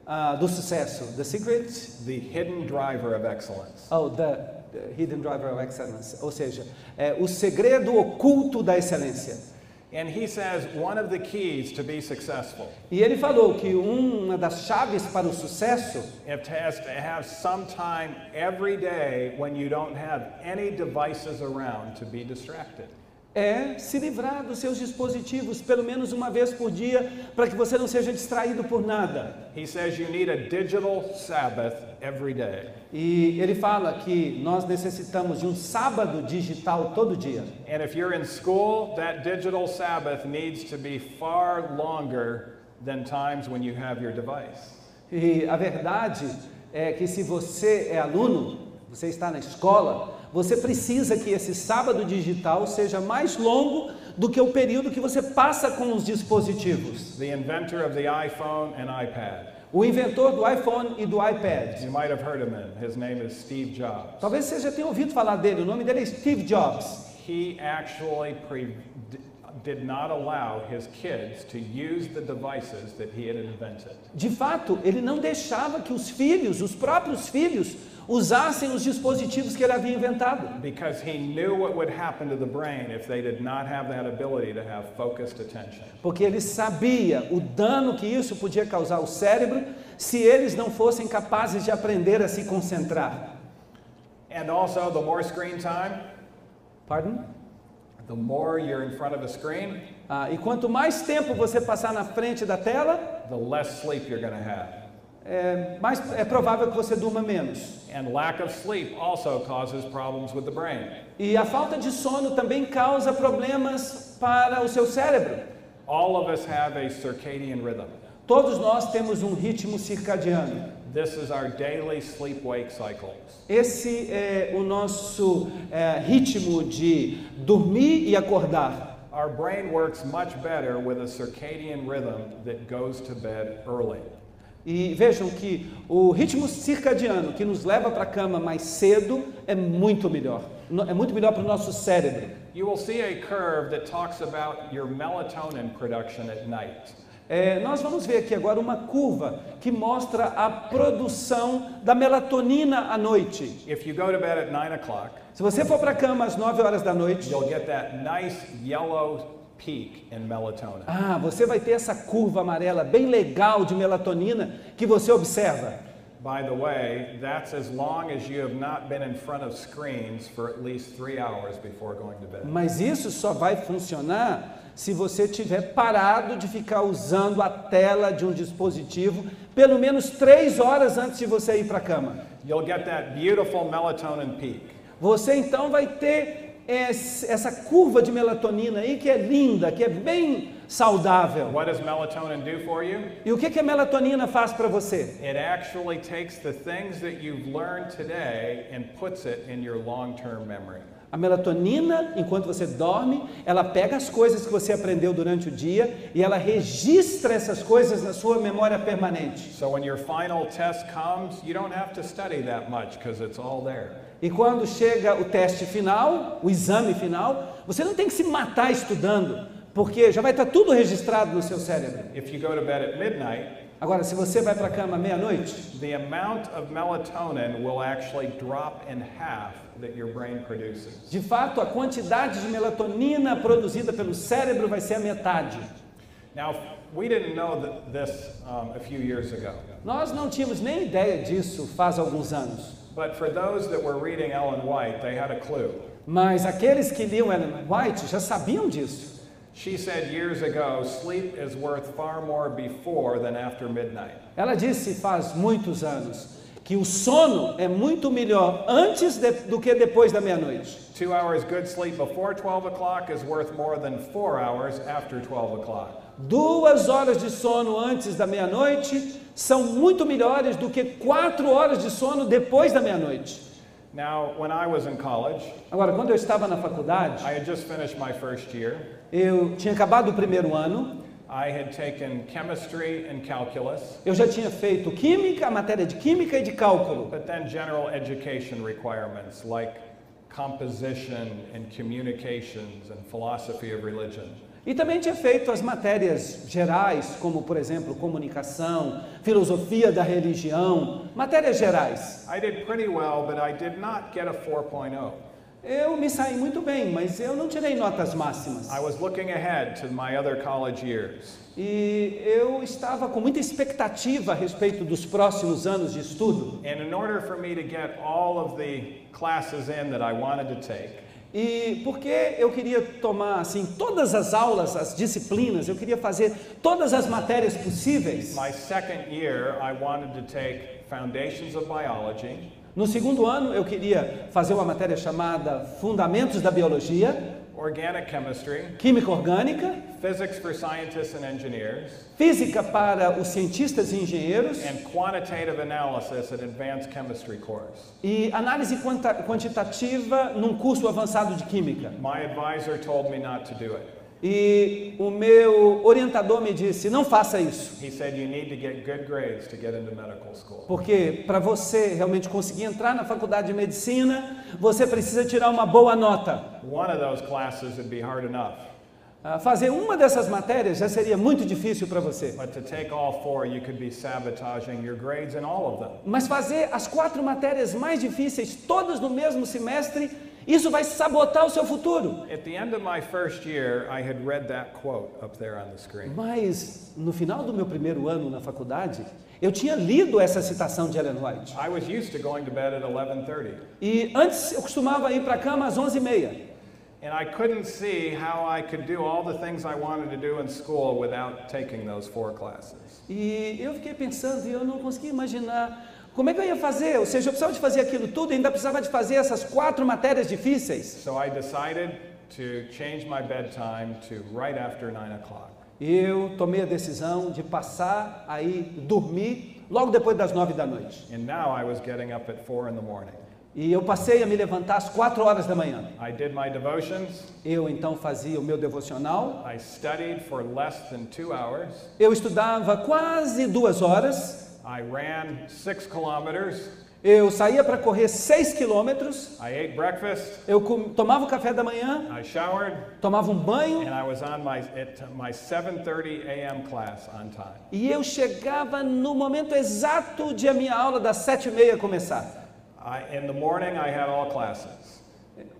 ah, do sucesso, The Secret, The hidden driver of excellence. oh, the, the Hidden Driver of Excellence, ou seja, é, o segredo oculto da excelência. And he says one of the keys to be successful E ele falou que uma das chaves para o sucesso has to have some time every day when you don't have any devices around to be distracted. É se livrar dos seus dispositivos pelo menos uma vez por dia, para que você não seja distraído por nada. He says you need a digital Sabbath every day. E ele fala que nós necessitamos de um sábado digital todo dia. And if you're in school, that digital Sabbath needs to be far longer than times when you have your device. E a verdade é que se você é aluno, você está na escola, você precisa que esse sábado digital seja mais longo do que o período que você passa com os dispositivos. The inventor of the iPhone and iPad. O inventor do iPhone e do iPad. You might have heard of him. His name is Steve Jobs. Talvez você já tenha ouvido falar dele, o nome dele é Steve Jobs. He actually did not allow his kids to use the devices that he had invented. De fato, ele não deixava que os filhos, os próprios filhos, usassem os dispositivos que ele havia inventado. Because he knew what would happen to the brain if they did not have that ability to have focused attention. Porque ele sabia o dano que isso podia causar ao cérebro se eles não fossem capazes de aprender a se concentrar. And also, the more screen time, Pardon? the more you're in front of a screen, Ah, e quanto mais tempo você passar na frente da tela, the less sleep you're going to have. É, mais é provável que você durma menos. And lack of sleep also causes problems with the brain. E a falta de sono também causa problemas para o seu cérebro. All of us have a circadian rhythm. Todos nós temos um ritmo circadiano. This is our daily sleep wake cycles. Esse é o nosso é, ritmo de dormir e acordar. Our brain works much better with a circadian rhythm that goes to bed early. E vejam que o ritmo circadiano que nos leva para a cama mais cedo é muito melhor. É muito melhor para o nosso cérebro. You will see a curve that talks about your melatonin production at night. É, nós vamos ver aqui agora uma curva que mostra a produção da melatonina à noite. If you go to bed at 9 o'clock, Se você for para a cama às 9 horas da noite, you'll get that nice yellow peak in melatonin. ah, você vai ter essa curva amarela bem legal de melatonina que você observa. By the way, that's as long as you have not been in front of screens for at least three hours before going to bed. Mas isso só vai funcionar se você tiver parado de ficar usando a tela de um dispositivo pelo menos três horas antes de você ir para a cama. You'll get that beautiful melatonin peak. Você então vai ter essa curva de melatonina aí que é linda, que é bem saudável. What does melatonin do for you? E o que, que a melatonina faz para você? It actually takes the things that you've learned today and puts it in your long term memory. A melatonina, enquanto você dorme, ela pega as coisas que você aprendeu durante o dia e ela registra essas coisas na sua memória permanente. So when your final test comes, you don't have to study that much because it's all there. E quando chega o teste final, o exame final, você não tem que se matar estudando, porque já vai estar tudo registrado no seu cérebro. If you go to bed at midnight, Agora, se você vai para a cama meia-noite, the amount of melatonin will actually drop in half that your brain produces. de fato, a quantidade de melatonina produzida pelo cérebro vai ser a metade. Now, we didn't know this um, a few years ago, Nós não tínhamos nem ideia disso faz alguns anos. But for those that were reading Ellen White, they had a clue. Mas aqueles que liam Ellen White já sabiam disso. She said years ago, sleep is worth far more before than after midnight. Ela disse faz muitos anos que o sono é muito melhor antes de- do que depois da meia-noite. Two hours good sleep before 12 o'clock is worth more than four hours after 12 o'clock. Duas horas de sono antes da meia-noite são muito melhores do que quatro horas de sono depois da meia-noite. Now, when I was in college, Agora, quando eu estava na faculdade, I had just finished my first year. eu tinha acabado o primeiro ano, I had taken chemistry and calculus, eu já tinha feito química, a matéria de química e de cálculo. but then general education requirements like composition and communications and philosophy of religion. E também tinha feito as matérias gerais, como por exemplo comunicação, filosofia da religião, matérias gerais. I did pretty well, but I did not get a 4.0. Eu me saí muito bem, mas eu não tirei notas máximas. I was looking ahead to my other college years. E eu estava com muita expectativa a respeito dos próximos anos de estudo. And in order for me to get all of the classes in that I wanted to take, E porque eu queria tomar assim todas as aulas, as disciplinas, eu queria fazer todas as matérias possíveis. my second year, I wanted to take Foundations of Biology, No segundo ano eu queria fazer uma matéria chamada Fundamentos da Biologia, Organic Chemistry, Química Orgânica, Physics for Scientists and Engineers, Física para os cientistas e engenheiros and Quantitative Analysis at Advanced Chemistry course. e análise quantitativa num curso avançado de Química. My advisor told me not to do it. E o meu orientador me disse: não faça isso. Said. Porque para você realmente conseguir entrar na faculdade de medicina, você precisa tirar uma boa nota. One of those classes would be hard enough, Ah, Fazer uma dessas matérias já seria muito difícil para você. but to take all four, you could be sabotaging your grades in all of them. Mas fazer as quatro matérias mais difíceis, todas no mesmo semestre, isso vai sabotar o seu futuro. Year. Mas no final do meu primeiro ano na faculdade, eu tinha lido essa citação de Ellen White. To to bed at 11:30, E antes eu costumava ir para a cama às 11h30. And I couldn't see how I could do all the things I wanted to do in school without taking those four classes. E eu fiquei pensando e eu não conseguia imaginar como é que eu ia fazer. Ou seja, eu precisava de fazer aquilo tudo e ainda precisava de fazer essas quatro matérias difíceis. So I decided to change my bedtime to right after 9 o'clock. eu tomei a decisão de passar aí dormir logo depois das nove da noite. And now I was getting up at 4 in the morning. E eu passei a me levantar às quatro horas da manhã. I did my devotions. Eu então fazia o meu devocional. I studied for less than two hours. Eu estudava quase duas horas. I ran six kilometers. Eu saía para correr seis quilômetros. I ate breakfast. Eu tomava o café da manhã, I showered. tomava um banho And I was on my, at my 7.30 a.m. class on time. e eu chegava no momento exato de a minha aula das sete e meia começar. I, in the morning, I had all classes.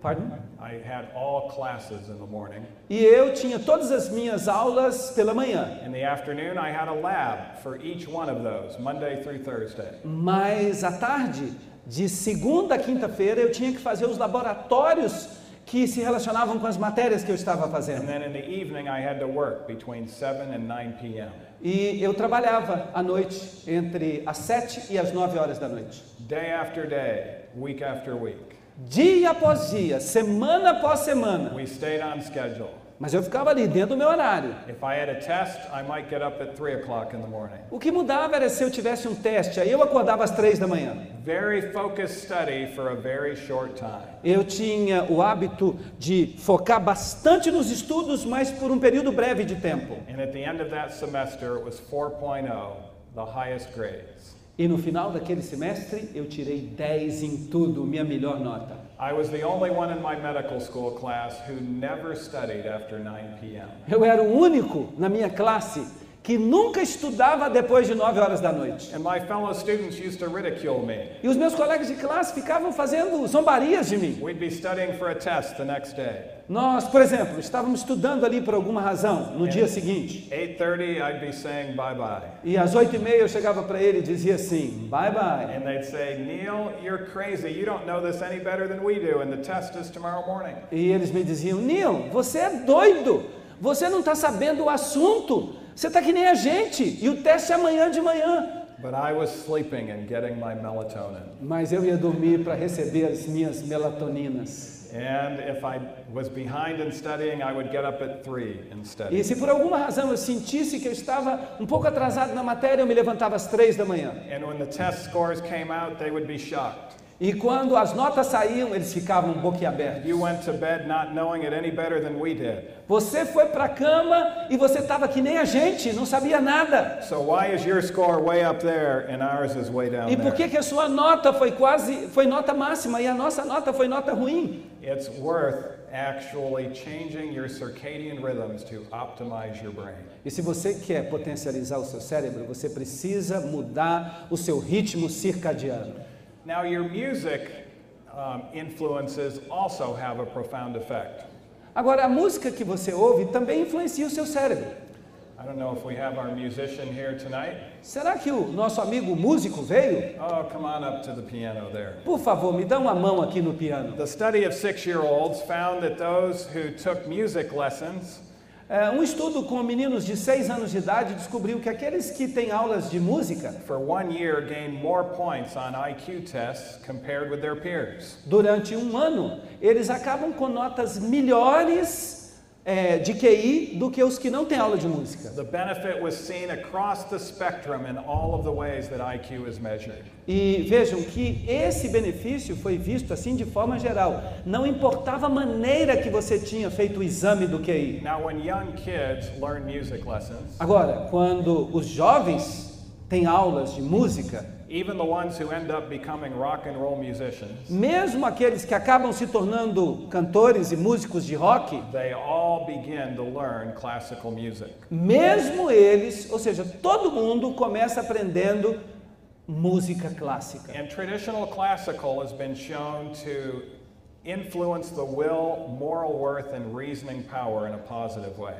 Pardon? I had all classes in the morning. E eu tinha todas as minhas aulas pela manhã. In the afternoon, I had a lab for each one of those, Monday through Thursday. Mas à tarde, de segunda a quinta-feira, eu tinha que fazer os laboratórios que se relacionavam com as matérias que eu estava And fazendo. then in the evening, I had to work between 7 and 9 p.m. E eu trabalhava à noite, entre as sete e as nove horas da noite. Day after day, week after week. Dia após dia, semana após semana. We stayed on schedule. Mas eu ficava ali dentro do meu horário. If I had a test, I might get up at 3 o'clock in the morning. O que mudava era se eu tivesse um teste, aí eu acordava às três da manhã. Very focused study for a very short time. Eu tinha o hábito de focar bastante nos estudos, mas por um período breve de tempo. And at the end of that semester, it was 4.0, the highest grades. E no final daquele semestre, eu tirei 10 em tudo, minha melhor nota. I was the only one in my medical school class who never studied after 9 p.m. Eu era o único na minha classe que nunca estudava depois de 9 horas da noite. And my fellow students used to ridicule me. E os meus colegas de classe ficavam fazendo zombarias de mim. We'd be studying for a test the next day. Nós, por exemplo, estávamos estudando ali por alguma razão no dia seguinte. 8:30, I'd be saying bye-bye. E às oito e meia eu chegava para ele e dizia assim, bye bye. And they'd say, "Neil, you're crazy. You don't know this any better than we do, and the test is tomorrow morning." E eles me diziam, Neil, você é doido. Você não está sabendo o assunto. Você está que nem a gente. E o teste é amanhã de manhã. But I was sleeping and getting my melatonin. Mas eu ia dormir para receber as minhas melatoninas. And if I was behind in studying, I would get up at 3 and study. E se por alguma razão eu sentisse que eu estava um pouco atrasado na matéria, eu me levantava às três da manhã. And when the test scores came out, they would be shocked. E quando as notas saíam, eles ficavam boquiabertos. Você foi para a cama e você estava que nem a gente, não sabia nada. So E por que, que a sua nota foi quase, foi nota máxima e a nossa nota foi nota ruim? It's worth actually changing your circadian rhythms to optimize your brain. E se você quer potencializar o seu cérebro, você precisa mudar o seu ritmo circadiano. Now, your music um, influences also have a profound effect. Agora, a música que você ouve também influencia o seu cérebro. I don't know if we have our musician here tonight. Será que o nosso amigo músico veio? Oh, come on up to the piano there. Por favor, me dá uma mão aqui no piano. The study of six year olds found that those who took music lessons um estudo com meninos de 6 anos de idade descobriu que aqueles que têm aulas de música durante um ano, eles acabam com notas melhores é, de QI do que os que não têm aula de música. The benefit was seen across the spectrum in all of the ways that IQ is measured. E vejam que esse benefício foi visto assim de forma geral. Não importava a maneira que você tinha feito o exame do QI. Now, when young kids learn music lessons, Agora, quando os jovens têm aulas de música, even the ones who end up becoming rock and roll musicians, mesmo aqueles que acabam se tornando cantores e músicos de rock, they all begin to learn classical music. mesmo eles, ou seja, todo mundo começa aprendendo música clássica. And traditional classical has been shown to influence the will, moral worth, and reasoning power in a positive way.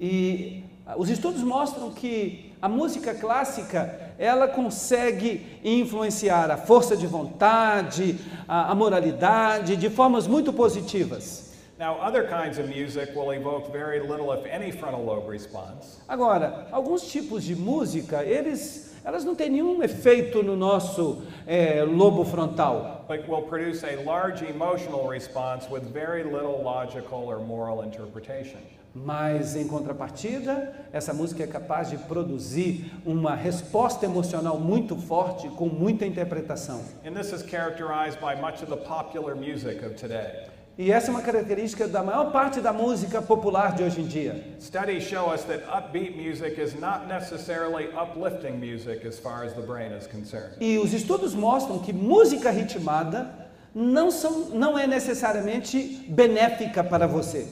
E os estudos mostram que a música clássica ela consegue influenciar a força de vontade, a, a moralidade de formas muito positivas. Now, other kinds of music will evoke very little, if any, frontal lobe response. Agora, alguns tipos de música, eles, elas não têm nenhum efeito no nosso eh, lobo frontal, but will produce a large emotional response with very little logical or moral interpretation. Mas em contrapartida, essa música é capaz de produzir uma resposta emocional muito forte com muita interpretação. And this is characterized by much of the popular music of today. E essa é uma característica da maior parte da música popular de hoje em dia. Studies show us that upbeat music is not necessarily uplifting music as far as the brain is concerned. E os estudos mostram que música ritmada não, são, não é necessariamente benéfica para você.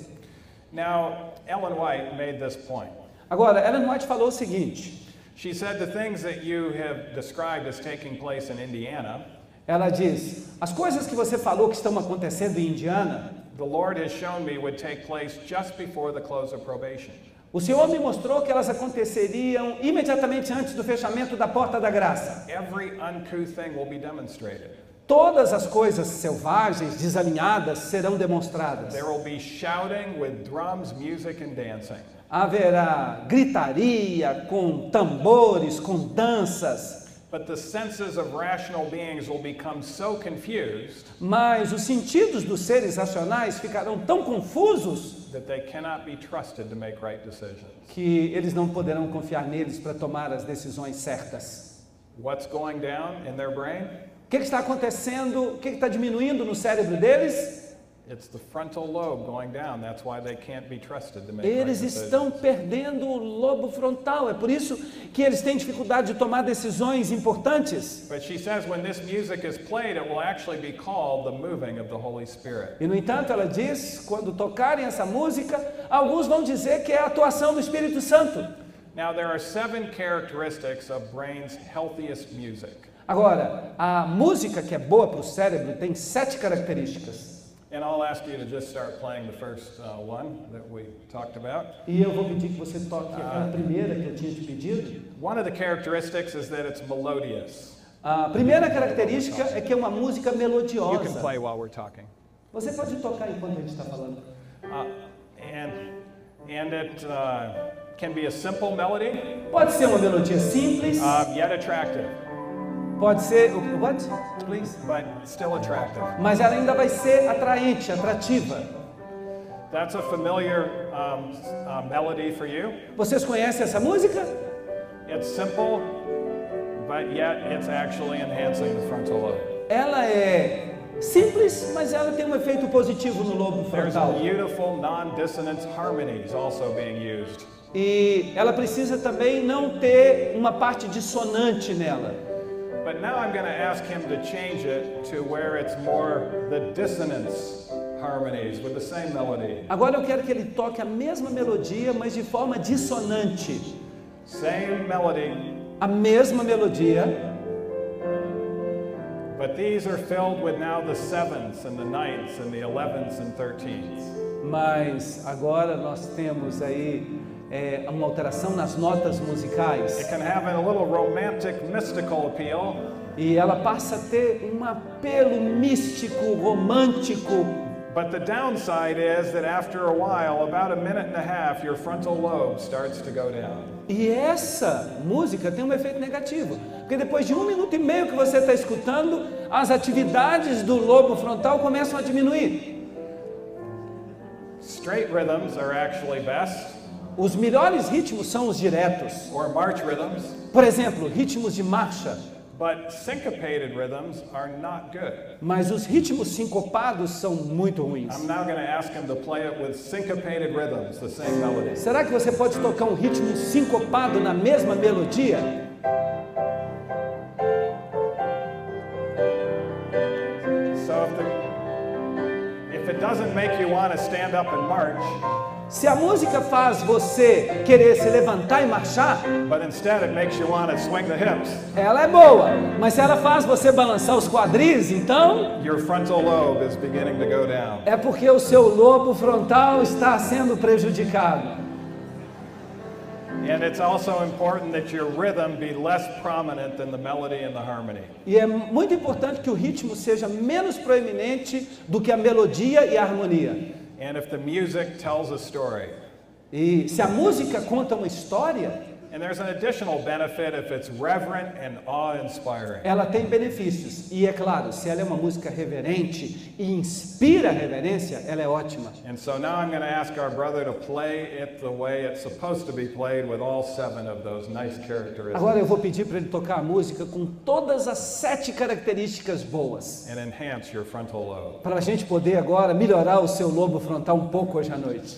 Now, Ellen White made this point. Agora, Ellen White falou o seguinte: She said the things that you have described as taking place in Indiana, ela diz, as coisas que você falou que estão acontecendo em Indiana, the Lord has shown me would take place just before the close of probation. o Senhor me mostrou que elas aconteceriam imediatamente antes do fechamento da porta da graça. Every uncouth thing will be demonstrated. Todas as coisas selvagens, desalinhadas, serão demonstradas. There will be shouting with drums, music, and dancing. Haverá gritaria com tambores, com danças, But the senses of rational beings will become so confused mas os sentidos dos seres racionais ficarão tão confusos that they cannot be trusted to make right decisions. que eles não poderão confiar neles para tomar as decisões certas. What's going down in their brain? O que, que está acontecendo? O que, que está diminuindo no cérebro deles? It's the frontal lobe going down. That's why they can't be trusted to make right Eles estão perdendo o lobo frontal. É por isso que eles têm dificuldade de tomar decisões importantes. But she says when this music is played, it will actually be called the moving of the Holy Spirit. E no entanto, ela diz, quando tocarem essa música, alguns vão dizer que é a atuação do Espírito Santo. Now, there are seven characteristics of brain's healthiest music. Agora, a música que é boa para o cérebro tem sete características. And I'll ask you to just start playing the first uh, one that we talked about. E eu vou pedir que você toque aquela primeira que eu tinha te pedido. One of the characteristics is that it's melodious. A primeira característica é que é uma música You can melodiosa. play while we're talking. Você pode tocar enquanto a gente está falando. Uh, and, and it uh, can be a simple melody, Pode ser uma melodia simples, uh, yet attractive, pode ser. What? Please. but still attractive. Mas ela ainda vai ser atraente, atrativa. That's a familiar um, uh, melody for you. Vocês conhecem essa música? It's simple, but yet it's actually enhancing the frontal lobe. Ela é simples, mas ela tem um efeito positivo no lobo There's frontal. beautiful non-dissonance harmonies also being used. E ela precisa também não ter uma parte dissonante nela. But now I'm going to ask him to change it to where it's more the dissonance harmonies with the same melody. Agora eu quero que ele toque a mesma melodia, mas de forma dissonante. Same melody, A mesma melodia, but these are filled with now the sevenths and the ninths and the elevenths and thirteenths. mas agora nós temos aí é, uma alteração nas notas musicais. It can have a little romantic, mystical appeal, E ela passa a ter um apelo místico, romântico. but the downside is that after a while, about a minute and a half, your frontal lobe starts to go down. E essa música tem um efeito negativo, porque depois de um minuto e meio que você está escutando, as atividades do lobo frontal começam a diminuir. Straight rhythms are actually best, Os melhores ritmos são os diretos. or march rhythms, Por exemplo, ritmos de marcha. but syncopated rhythms are not good. Mas os ritmos sincopados são muito ruins. I'm now going to ask him to play it with syncopated rhythms, the same melody. Será que você pode tocar um ritmo sincopado na mesma melodia? So if, the, if it doesn't make you want to stand up and march, Se a música faz você querer se levantar e marchar, but instead it makes you want to swing the hips, ela é boa. Mas se ela faz você balançar os quadris, então your frontal lobe is beginning to go down. é porque o seu lobo frontal está sendo prejudicado. And it's also important that your rhythm be less prominent than the melody and the harmony. E é muito importante que o ritmo seja menos proeminente do que a melodia e a harmonia. E se a música conta uma história, and there's an additional benefit if it's reverent and awe-inspiring. ela tem benefícios. E é claro, se ela é uma música reverente e inspira reverência, ela é ótima. And so now I'm going to ask our brother to play it the way it's supposed to be played with all seven of those nice characteristics Agora eu vou pedir para ele tocar a música com todas as sete características boas. and enhance your frontal lobe. Para a gente poder agora melhorar o seu lobo frontal um pouco hoje à noite.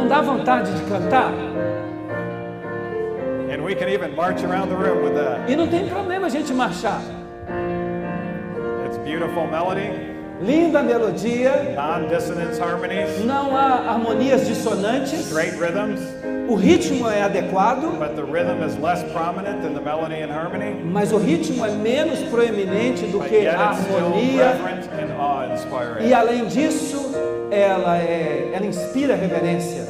Não dá vontade de cantar? And we can even march around the room with that. E não tem problema a gente marchar. It's beautiful melody, Linda melodia, non-dissonance harmonies, não há harmonias dissonantes, great rhythms, o ritmo é adequado, but the rhythm is less prominent than the melody and harmony. mas o ritmo é menos proeminente do But que yet a it's still harmonia. reverent and awe-inspiring. E além disso, ela, é, ela inspira reverência.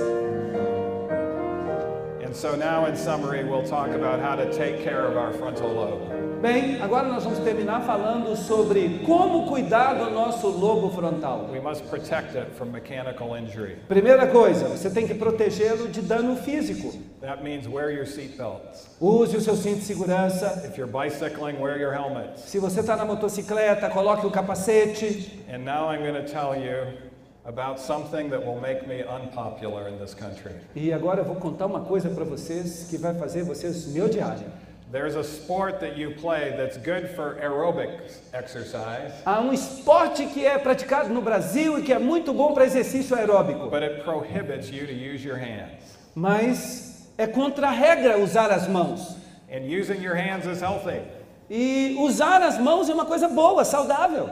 And so now, in summary, we'll talk about how to take care of our frontal lobe. Bem, agora nós vamos terminar falando sobre como cuidar do nosso lobo frontal. We must protect it from mechanical injury. Primeira coisa, você tem que protegê-lo de dano físico. That means wear your seatbelts. Use o seu cinto de segurança. If you're bicycling, wear your helmets. Se você está na motocicleta, coloque o capacete. And now I'm going to tell you about something that will make me unpopular in this country. E agora eu vou contar uma coisa para vocês que vai fazer vocês me odiarem. There's a sport that you play that's good for aerobic exercise, Há um esporte que é praticado no Brasil e que é muito bom para exercício aeróbico, but it prohibits you to use your hands. mas é contra a regra usar as mãos. And using your hands is healthy. E usar as mãos é uma coisa boa, saudável.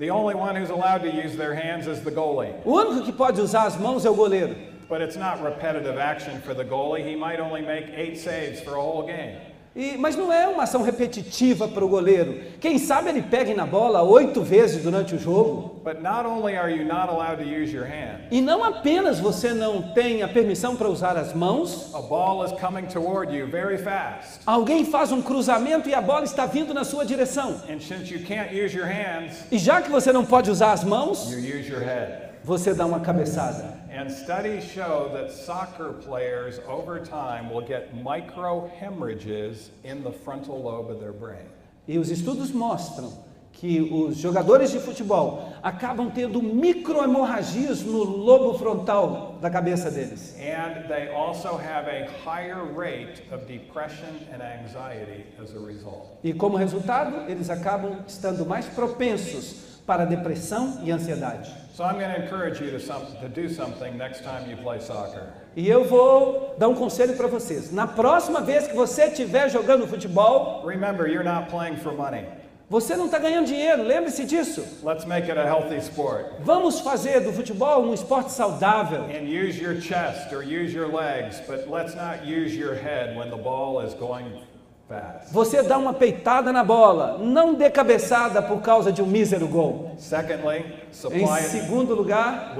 The only one who's allowed to use their hands is the goalie. O único que pode usar as mãos é o goleiro. But it's not repetitive action for the goalie. He might only make eight saves for a whole game. E- mas não é uma ação repetitiva para o goleiro. Quem sabe ele pegue na bola oito vezes durante o jogo. But not only are you not allowed to use your hands, E não apenas você não tem a permissão para usar as mãos, a ball is coming toward you very fast. alguém faz um cruzamento e a bola está vindo na sua direção. And since you can't use your hands, E já que você não pode usar as mãos, you use your head. Você dá uma cabeçada. And studies show that soccer players over time will get micro hemorrhages in the frontal lobe of their brain. E os estudos mostram que os jogadores de futebol acabam tendo microhemorragias no lobo frontal da cabeça deles. And they also have a higher rate of depression and anxiety as a result. E como resultado, eles acabam estando mais propensos para depressão e ansiedade. So I'm going to encourage you to, some, to do something next time you play soccer. E eu vou dar um conselho para vocês. Na próxima vez que você estiver jogando futebol, Remember, you're not playing for money. você não está ganhando dinheiro, lembre-se disso. Let's make it a healthy sport. Vamos fazer do futebol um esporte saudável. And use your chest or use your legs, but let's not use your head when the ball is going. Você dá uma peitada na bola, não dê cabeçada por causa de um mísero gol. Secondly, Em segundo lugar,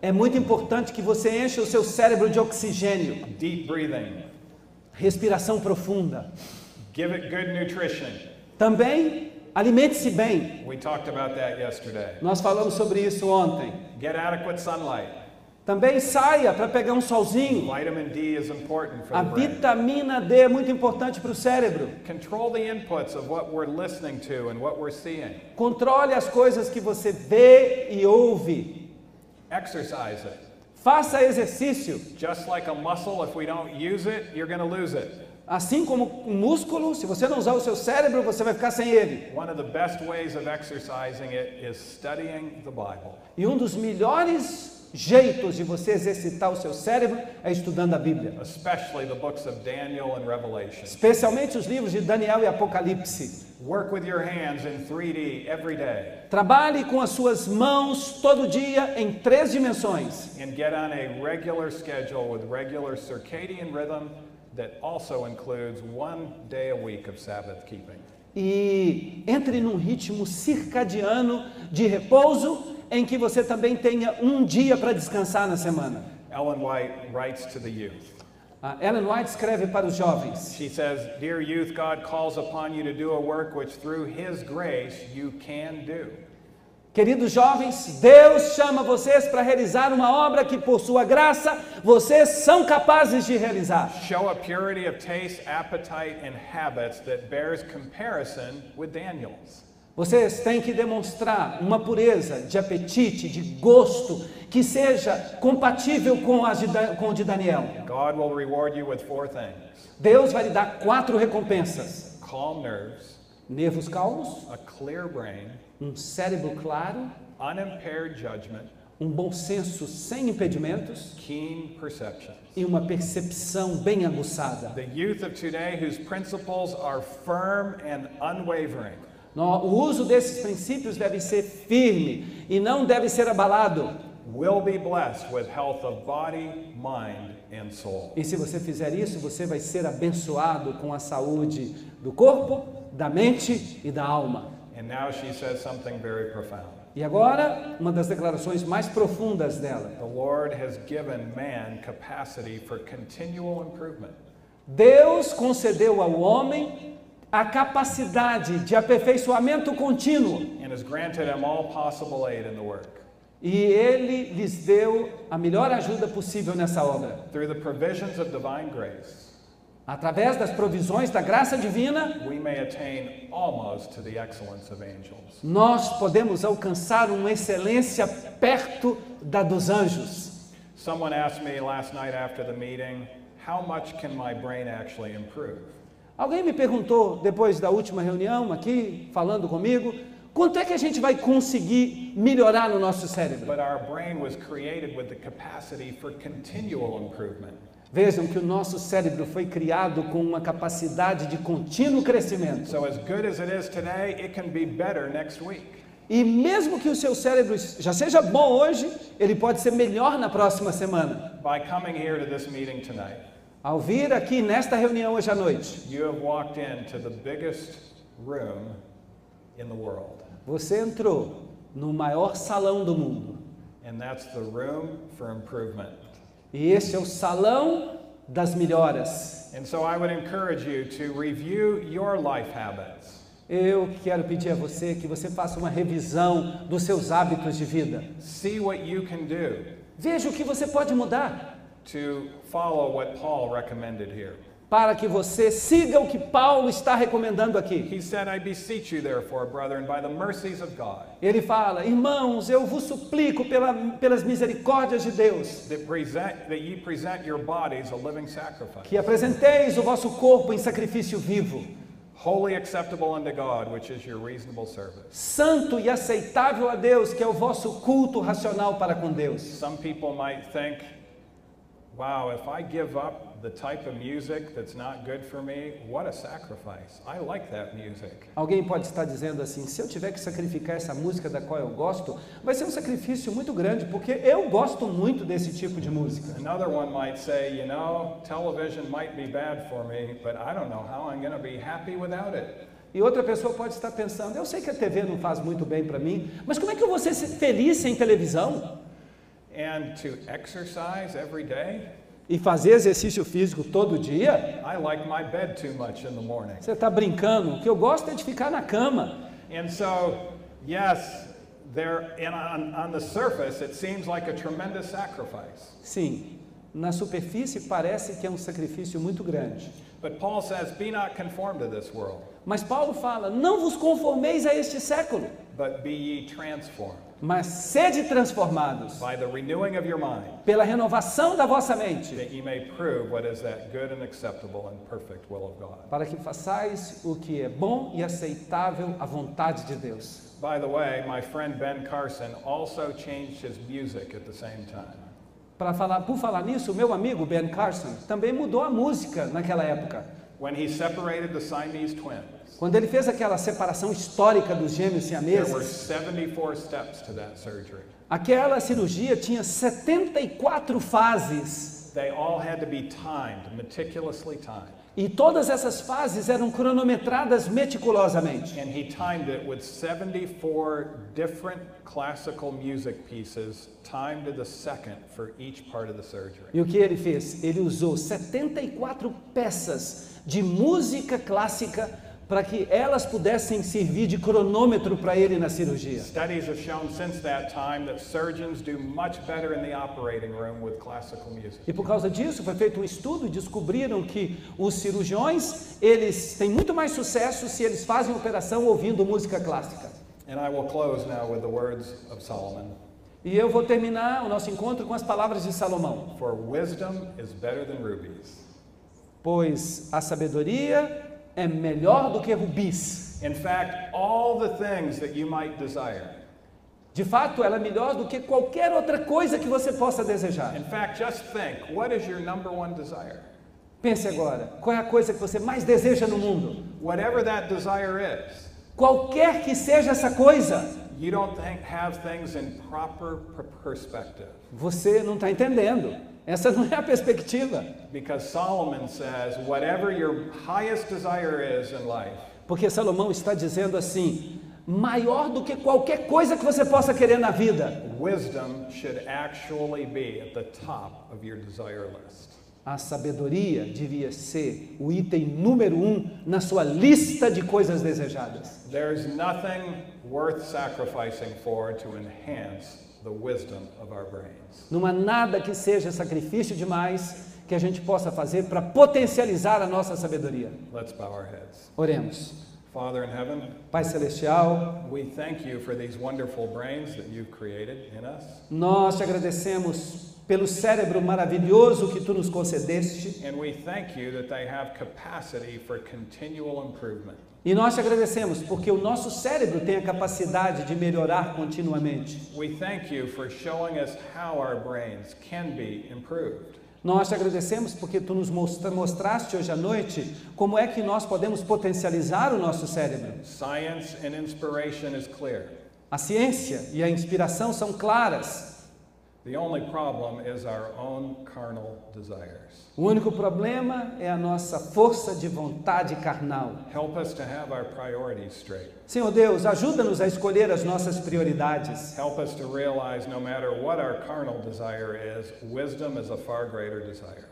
é muito importante que você encha o seu cérebro de oxigênio, deep breathing, respiração profunda. give it good nutrition. Também alimente-se bem. We talked about that yesterday. Nós falamos sobre isso ontem. Get adequate sunlight. Também saia para pegar um solzinho. Vitamin D is important for A the brain. vitamina D é muito importante para o cérebro. Control the inputs of what we're listening to and what we're seeing. Controle as coisas que você vê e ouve. Exercise it. Faça exercício. Just like a muscle, if we don't use it, you're going to lose it. Assim como um músculo, se você não usar o seu cérebro, você vai ficar sem ele. One of the best ways of exercising it is studying the Bible. E um dos melhores jeitos de você exercitar o seu cérebro é estudando a Bíblia. especially the books of Daniel and Revelation. Especialmente os livros de Daniel e Apocalipse. Work with your hands in 3D every day Trabalhe com as suas mãos todo dia em três dimensões. and get on a regular schedule with regular circadian rhythm that also includes one day a week of Sabbath keeping. E entre num ritmo circadiano de repouso em que você também tenha um dia para descansar na semana. Ellen White writes to the youth A Ellen White escreve para os jovens: She says, Dear youth, God calls upon you to do a work which through His grace you can do. Queridos jovens, Deus chama vocês para realizar uma obra que, por sua graça, vocês são capazes de realizar. Show a purity of taste, appetite, and habits that bears comparison with Daniel's. Vocês têm que demonstrar uma pureza de apetite, de gosto, que seja compatível com, a de com o de Daniel. God will reward you with four things Deus vai lhe dar quatro recompensas: calm nerves, nervos calmos, a clear brain, um cérebro claro, judgment, um bom senso sem impedimentos e uma percepção bem aguçada. The youth of today, whose principles are firm and unwavering, O uso desses princípios deve ser firme e não deve ser abalado. will be blessed with health of body, mind, and soul. E se você fizer isso, você vai ser abençoado com a saúde do corpo, da mente e da alma. And now she says something very profound. E agora, uma das declarações mais profundas dela. The Lord has given man capacity for continual improvement. Deus concedeu ao homem a capacidade de aperfeiçoamento contínuo and has granted him all possible aid in the work. e ele lhes deu a melhor ajuda possível nessa obra. Through the provisions of divine grace, Através das provisões da graça divina, we may attain almost to the excellence of angels. nós podemos alcançar uma excelência perto da dos anjos. Someone asked me last night after the meeting, how much can my brain actually improve? Alguém me perguntou depois da última reunião aqui, falando comigo, quanto é que a gente vai conseguir melhorar no nosso cérebro? But our brain was created with the capacity for continual improvement. Vejam que o nosso cérebro foi criado com uma capacidade de contínuo crescimento. So, as good as it is today, it can be better next week. E mesmo que o seu cérebro já seja bom hoje, ele pode ser melhor na próxima semana. By coming here to this meeting tonight, Ao vir aqui nesta reunião hoje à noite, você entrou no maior salão do mundo. And that's the room for improvement. E este é o salão das melhoras. And so I would encourage you to review your life habits. Eu quero pedir a você que você faça uma revisão dos seus hábitos de vida. See what you can do Veja o que você pode mudar to follow what Paul recommended here. para que você siga o que Paulo está recomendando aqui. He said, I beseech you, therefore, brethren, by the mercies of God, Ele fala: Irmãos, eu vos suplico pela, pelas misericórdias de Deus, that, present, that ye present your bodies a living sacrifice, que apresenteis o vosso corpo em sacrifício vivo, wholly acceptable unto God, which is your reasonable service. santo e aceitável a Deus, que é o vosso culto racional para com Deus. Some people might think, wow, if I give up the type of music that's not good for me, what a sacrifice. I like that music. Alguém pode estar dizendo assim: se eu tiver que sacrificar essa música da qual eu gosto, vai ser um sacrifício muito grande, porque eu gosto muito desse tipo de música. Another one might say, you know, television might be bad for me, but I don't know how I'm going to be happy without it. E outra pessoa pode estar pensando: eu sei que a TV não faz muito bem para mim, mas como é que eu vou ser feliz sem televisão? And to exercise every day, E fazer exercício físico todo dia? I like my bed too much in the morning. Você está brincando? O que eu gosto é de ficar na cama. And so, yes, there and on, on the surface it seems like a tremendous sacrifice. Sim, na superfície parece que é um sacrifício muito grande. But Paul says, Be not conformed to this world, Mas Paulo fala: não vos conformeis a este século, but be ye transformed mas sede transformados by the renewing of your mind, pela renovação da vossa mente, that ye may prove what is that good and acceptable and perfect will of God. para que façais o que é bom e aceitável à vontade de Deus. By the way, my friend Ben Carson also changed his music at the same time. Para falar, por falar nisso, meu amigo Ben Carson também mudou a música naquela época. When he separated the Siamese twins, Quando ele fez aquela separação histórica dos gêmeos there were siameses, 74 steps to that surgery. aquela cirurgia tinha 74 fases They all had to be timed, meticulously timed. E todas essas fases eram cronometradas meticulosamente. And he timed it with 74 different classical music pieces, timed to the second for each part of the surgery. E o que ele fez? Ele usou 74 peças de música clássica para que elas pudessem servir de cronômetro para ele na cirurgia. Studies have shown since that time that surgeons do much better in the operating room with classical music. E por causa disso foi feito um estudo e descobriram que os cirurgiões, eles têm muito mais sucesso se eles fazem operação ouvindo música clássica. And I will close now with the words of Solomon. E eu vou terminar o nosso encontro com as palavras de Salomão. For wisdom is better than rubies. Pois a sabedoria é melhor do que rubis. In fact, all the things that you might desire. De fato, ela é melhor do que qualquer outra coisa que você possa desejar. In fact, just think what is your number one desire? Pense agora, qual é a coisa que você mais deseja no mundo? Whatever that desire is, Qualquer que seja essa coisa, you don't think, have things in proper per- perspective. você não está entendendo. Essa não é a perspectiva. Because Solomon says, whatever your highest desire is in life, Porque Salomão está dizendo assim: maior do que qualquer coisa que você possa querer na vida, wisdom should actually be at the top of your desire list. a sabedoria devia ser o item número um na sua lista de coisas desejadas. There's nothing worth sacrificing for to enhance the wisdom of our brains. Não há nada que seja sacrifício demais que a gente possa fazer para potencializar a nossa sabedoria. Let's bow our heads. Oremos. Father in heaven, Pai Celestial, we thank you for these wonderful brains that you've created in us. nós te agradecemos pelo cérebro maravilhoso que tu nos concedeste And we thank you that they have capacity for continual improvement. E nós te agradecemos porque o nosso cérebro tem a capacidade de melhorar continuamente. Nós te agradecemos porque tu nos mostra- mostraste hoje à noite como é que nós podemos potencializar o nosso cérebro. Science and inspiration is clear. A ciência e a inspiração são claras. O único problema é a nossa força de vontade carnal. Help us to have our priorities straight. Senhor Deus, ajuda-nos a escolher as nossas prioridades. Help us to realize no matter what our carnal desire is, wisdom is a far greater desire.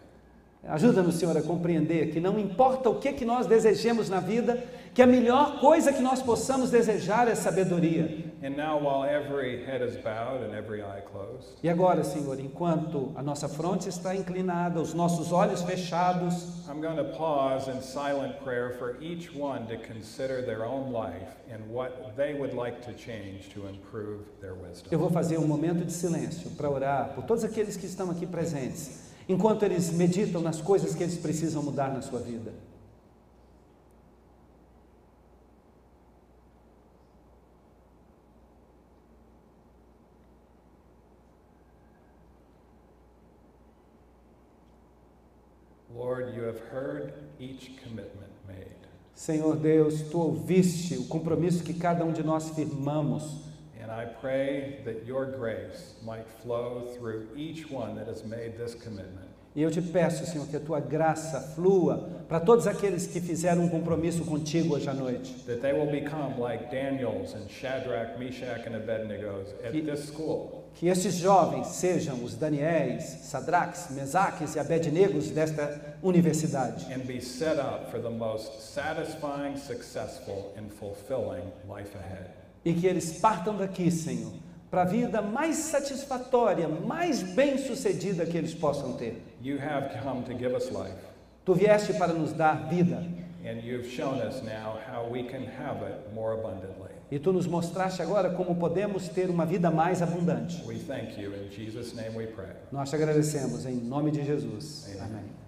Ajuda-nos, Senhor, a compreender que não importa o que, que nós desejemos na vida, que a melhor coisa que nós possamos desejar é sabedoria. And now, while every head is bowed and every eye closed, E agora, Senhor, enquanto a nossa fronte está inclinada, os nossos olhos fechados, I'm going to pause in silent prayer for each one to consider their own life and what they would like to change to improve their wisdom. eu vou fazer um momento de silêncio para orar por todos aqueles que estão aqui presentes, enquanto eles meditam nas coisas que eles precisam mudar na sua vida. Lord, you have heard each commitment made. Senhor Deus, tu ouviste o compromisso que cada um de nós firmamos. And I pray that your grace might flow through each one that has made this commitment. E eu te peço, Senhor, que a tua graça flua para todos aqueles que fizeram um compromisso contigo hoje à noite. That they will become like Daniels and Shadrach, Meshach, and Abednego at Que- this school. Que estes jovens sejam os Daniéis, Sadraques, Mesaques e Abednegos desta universidade. and be set up for the most satisfying, successful, and fulfilling life ahead. E que eles partam daqui, Senhor, para a vida mais satisfatória, mais bem-sucedida que eles possam ter. You have come to give us life, Tu vieste para nos dar vida and you've shown us now how we can have it more abundantly. e tu nos mostraste agora como podemos ter uma vida mais abundante. We thank you. In Jesus' name we pray. Nós te agradecemos em nome de Jesus. Amém. Amém.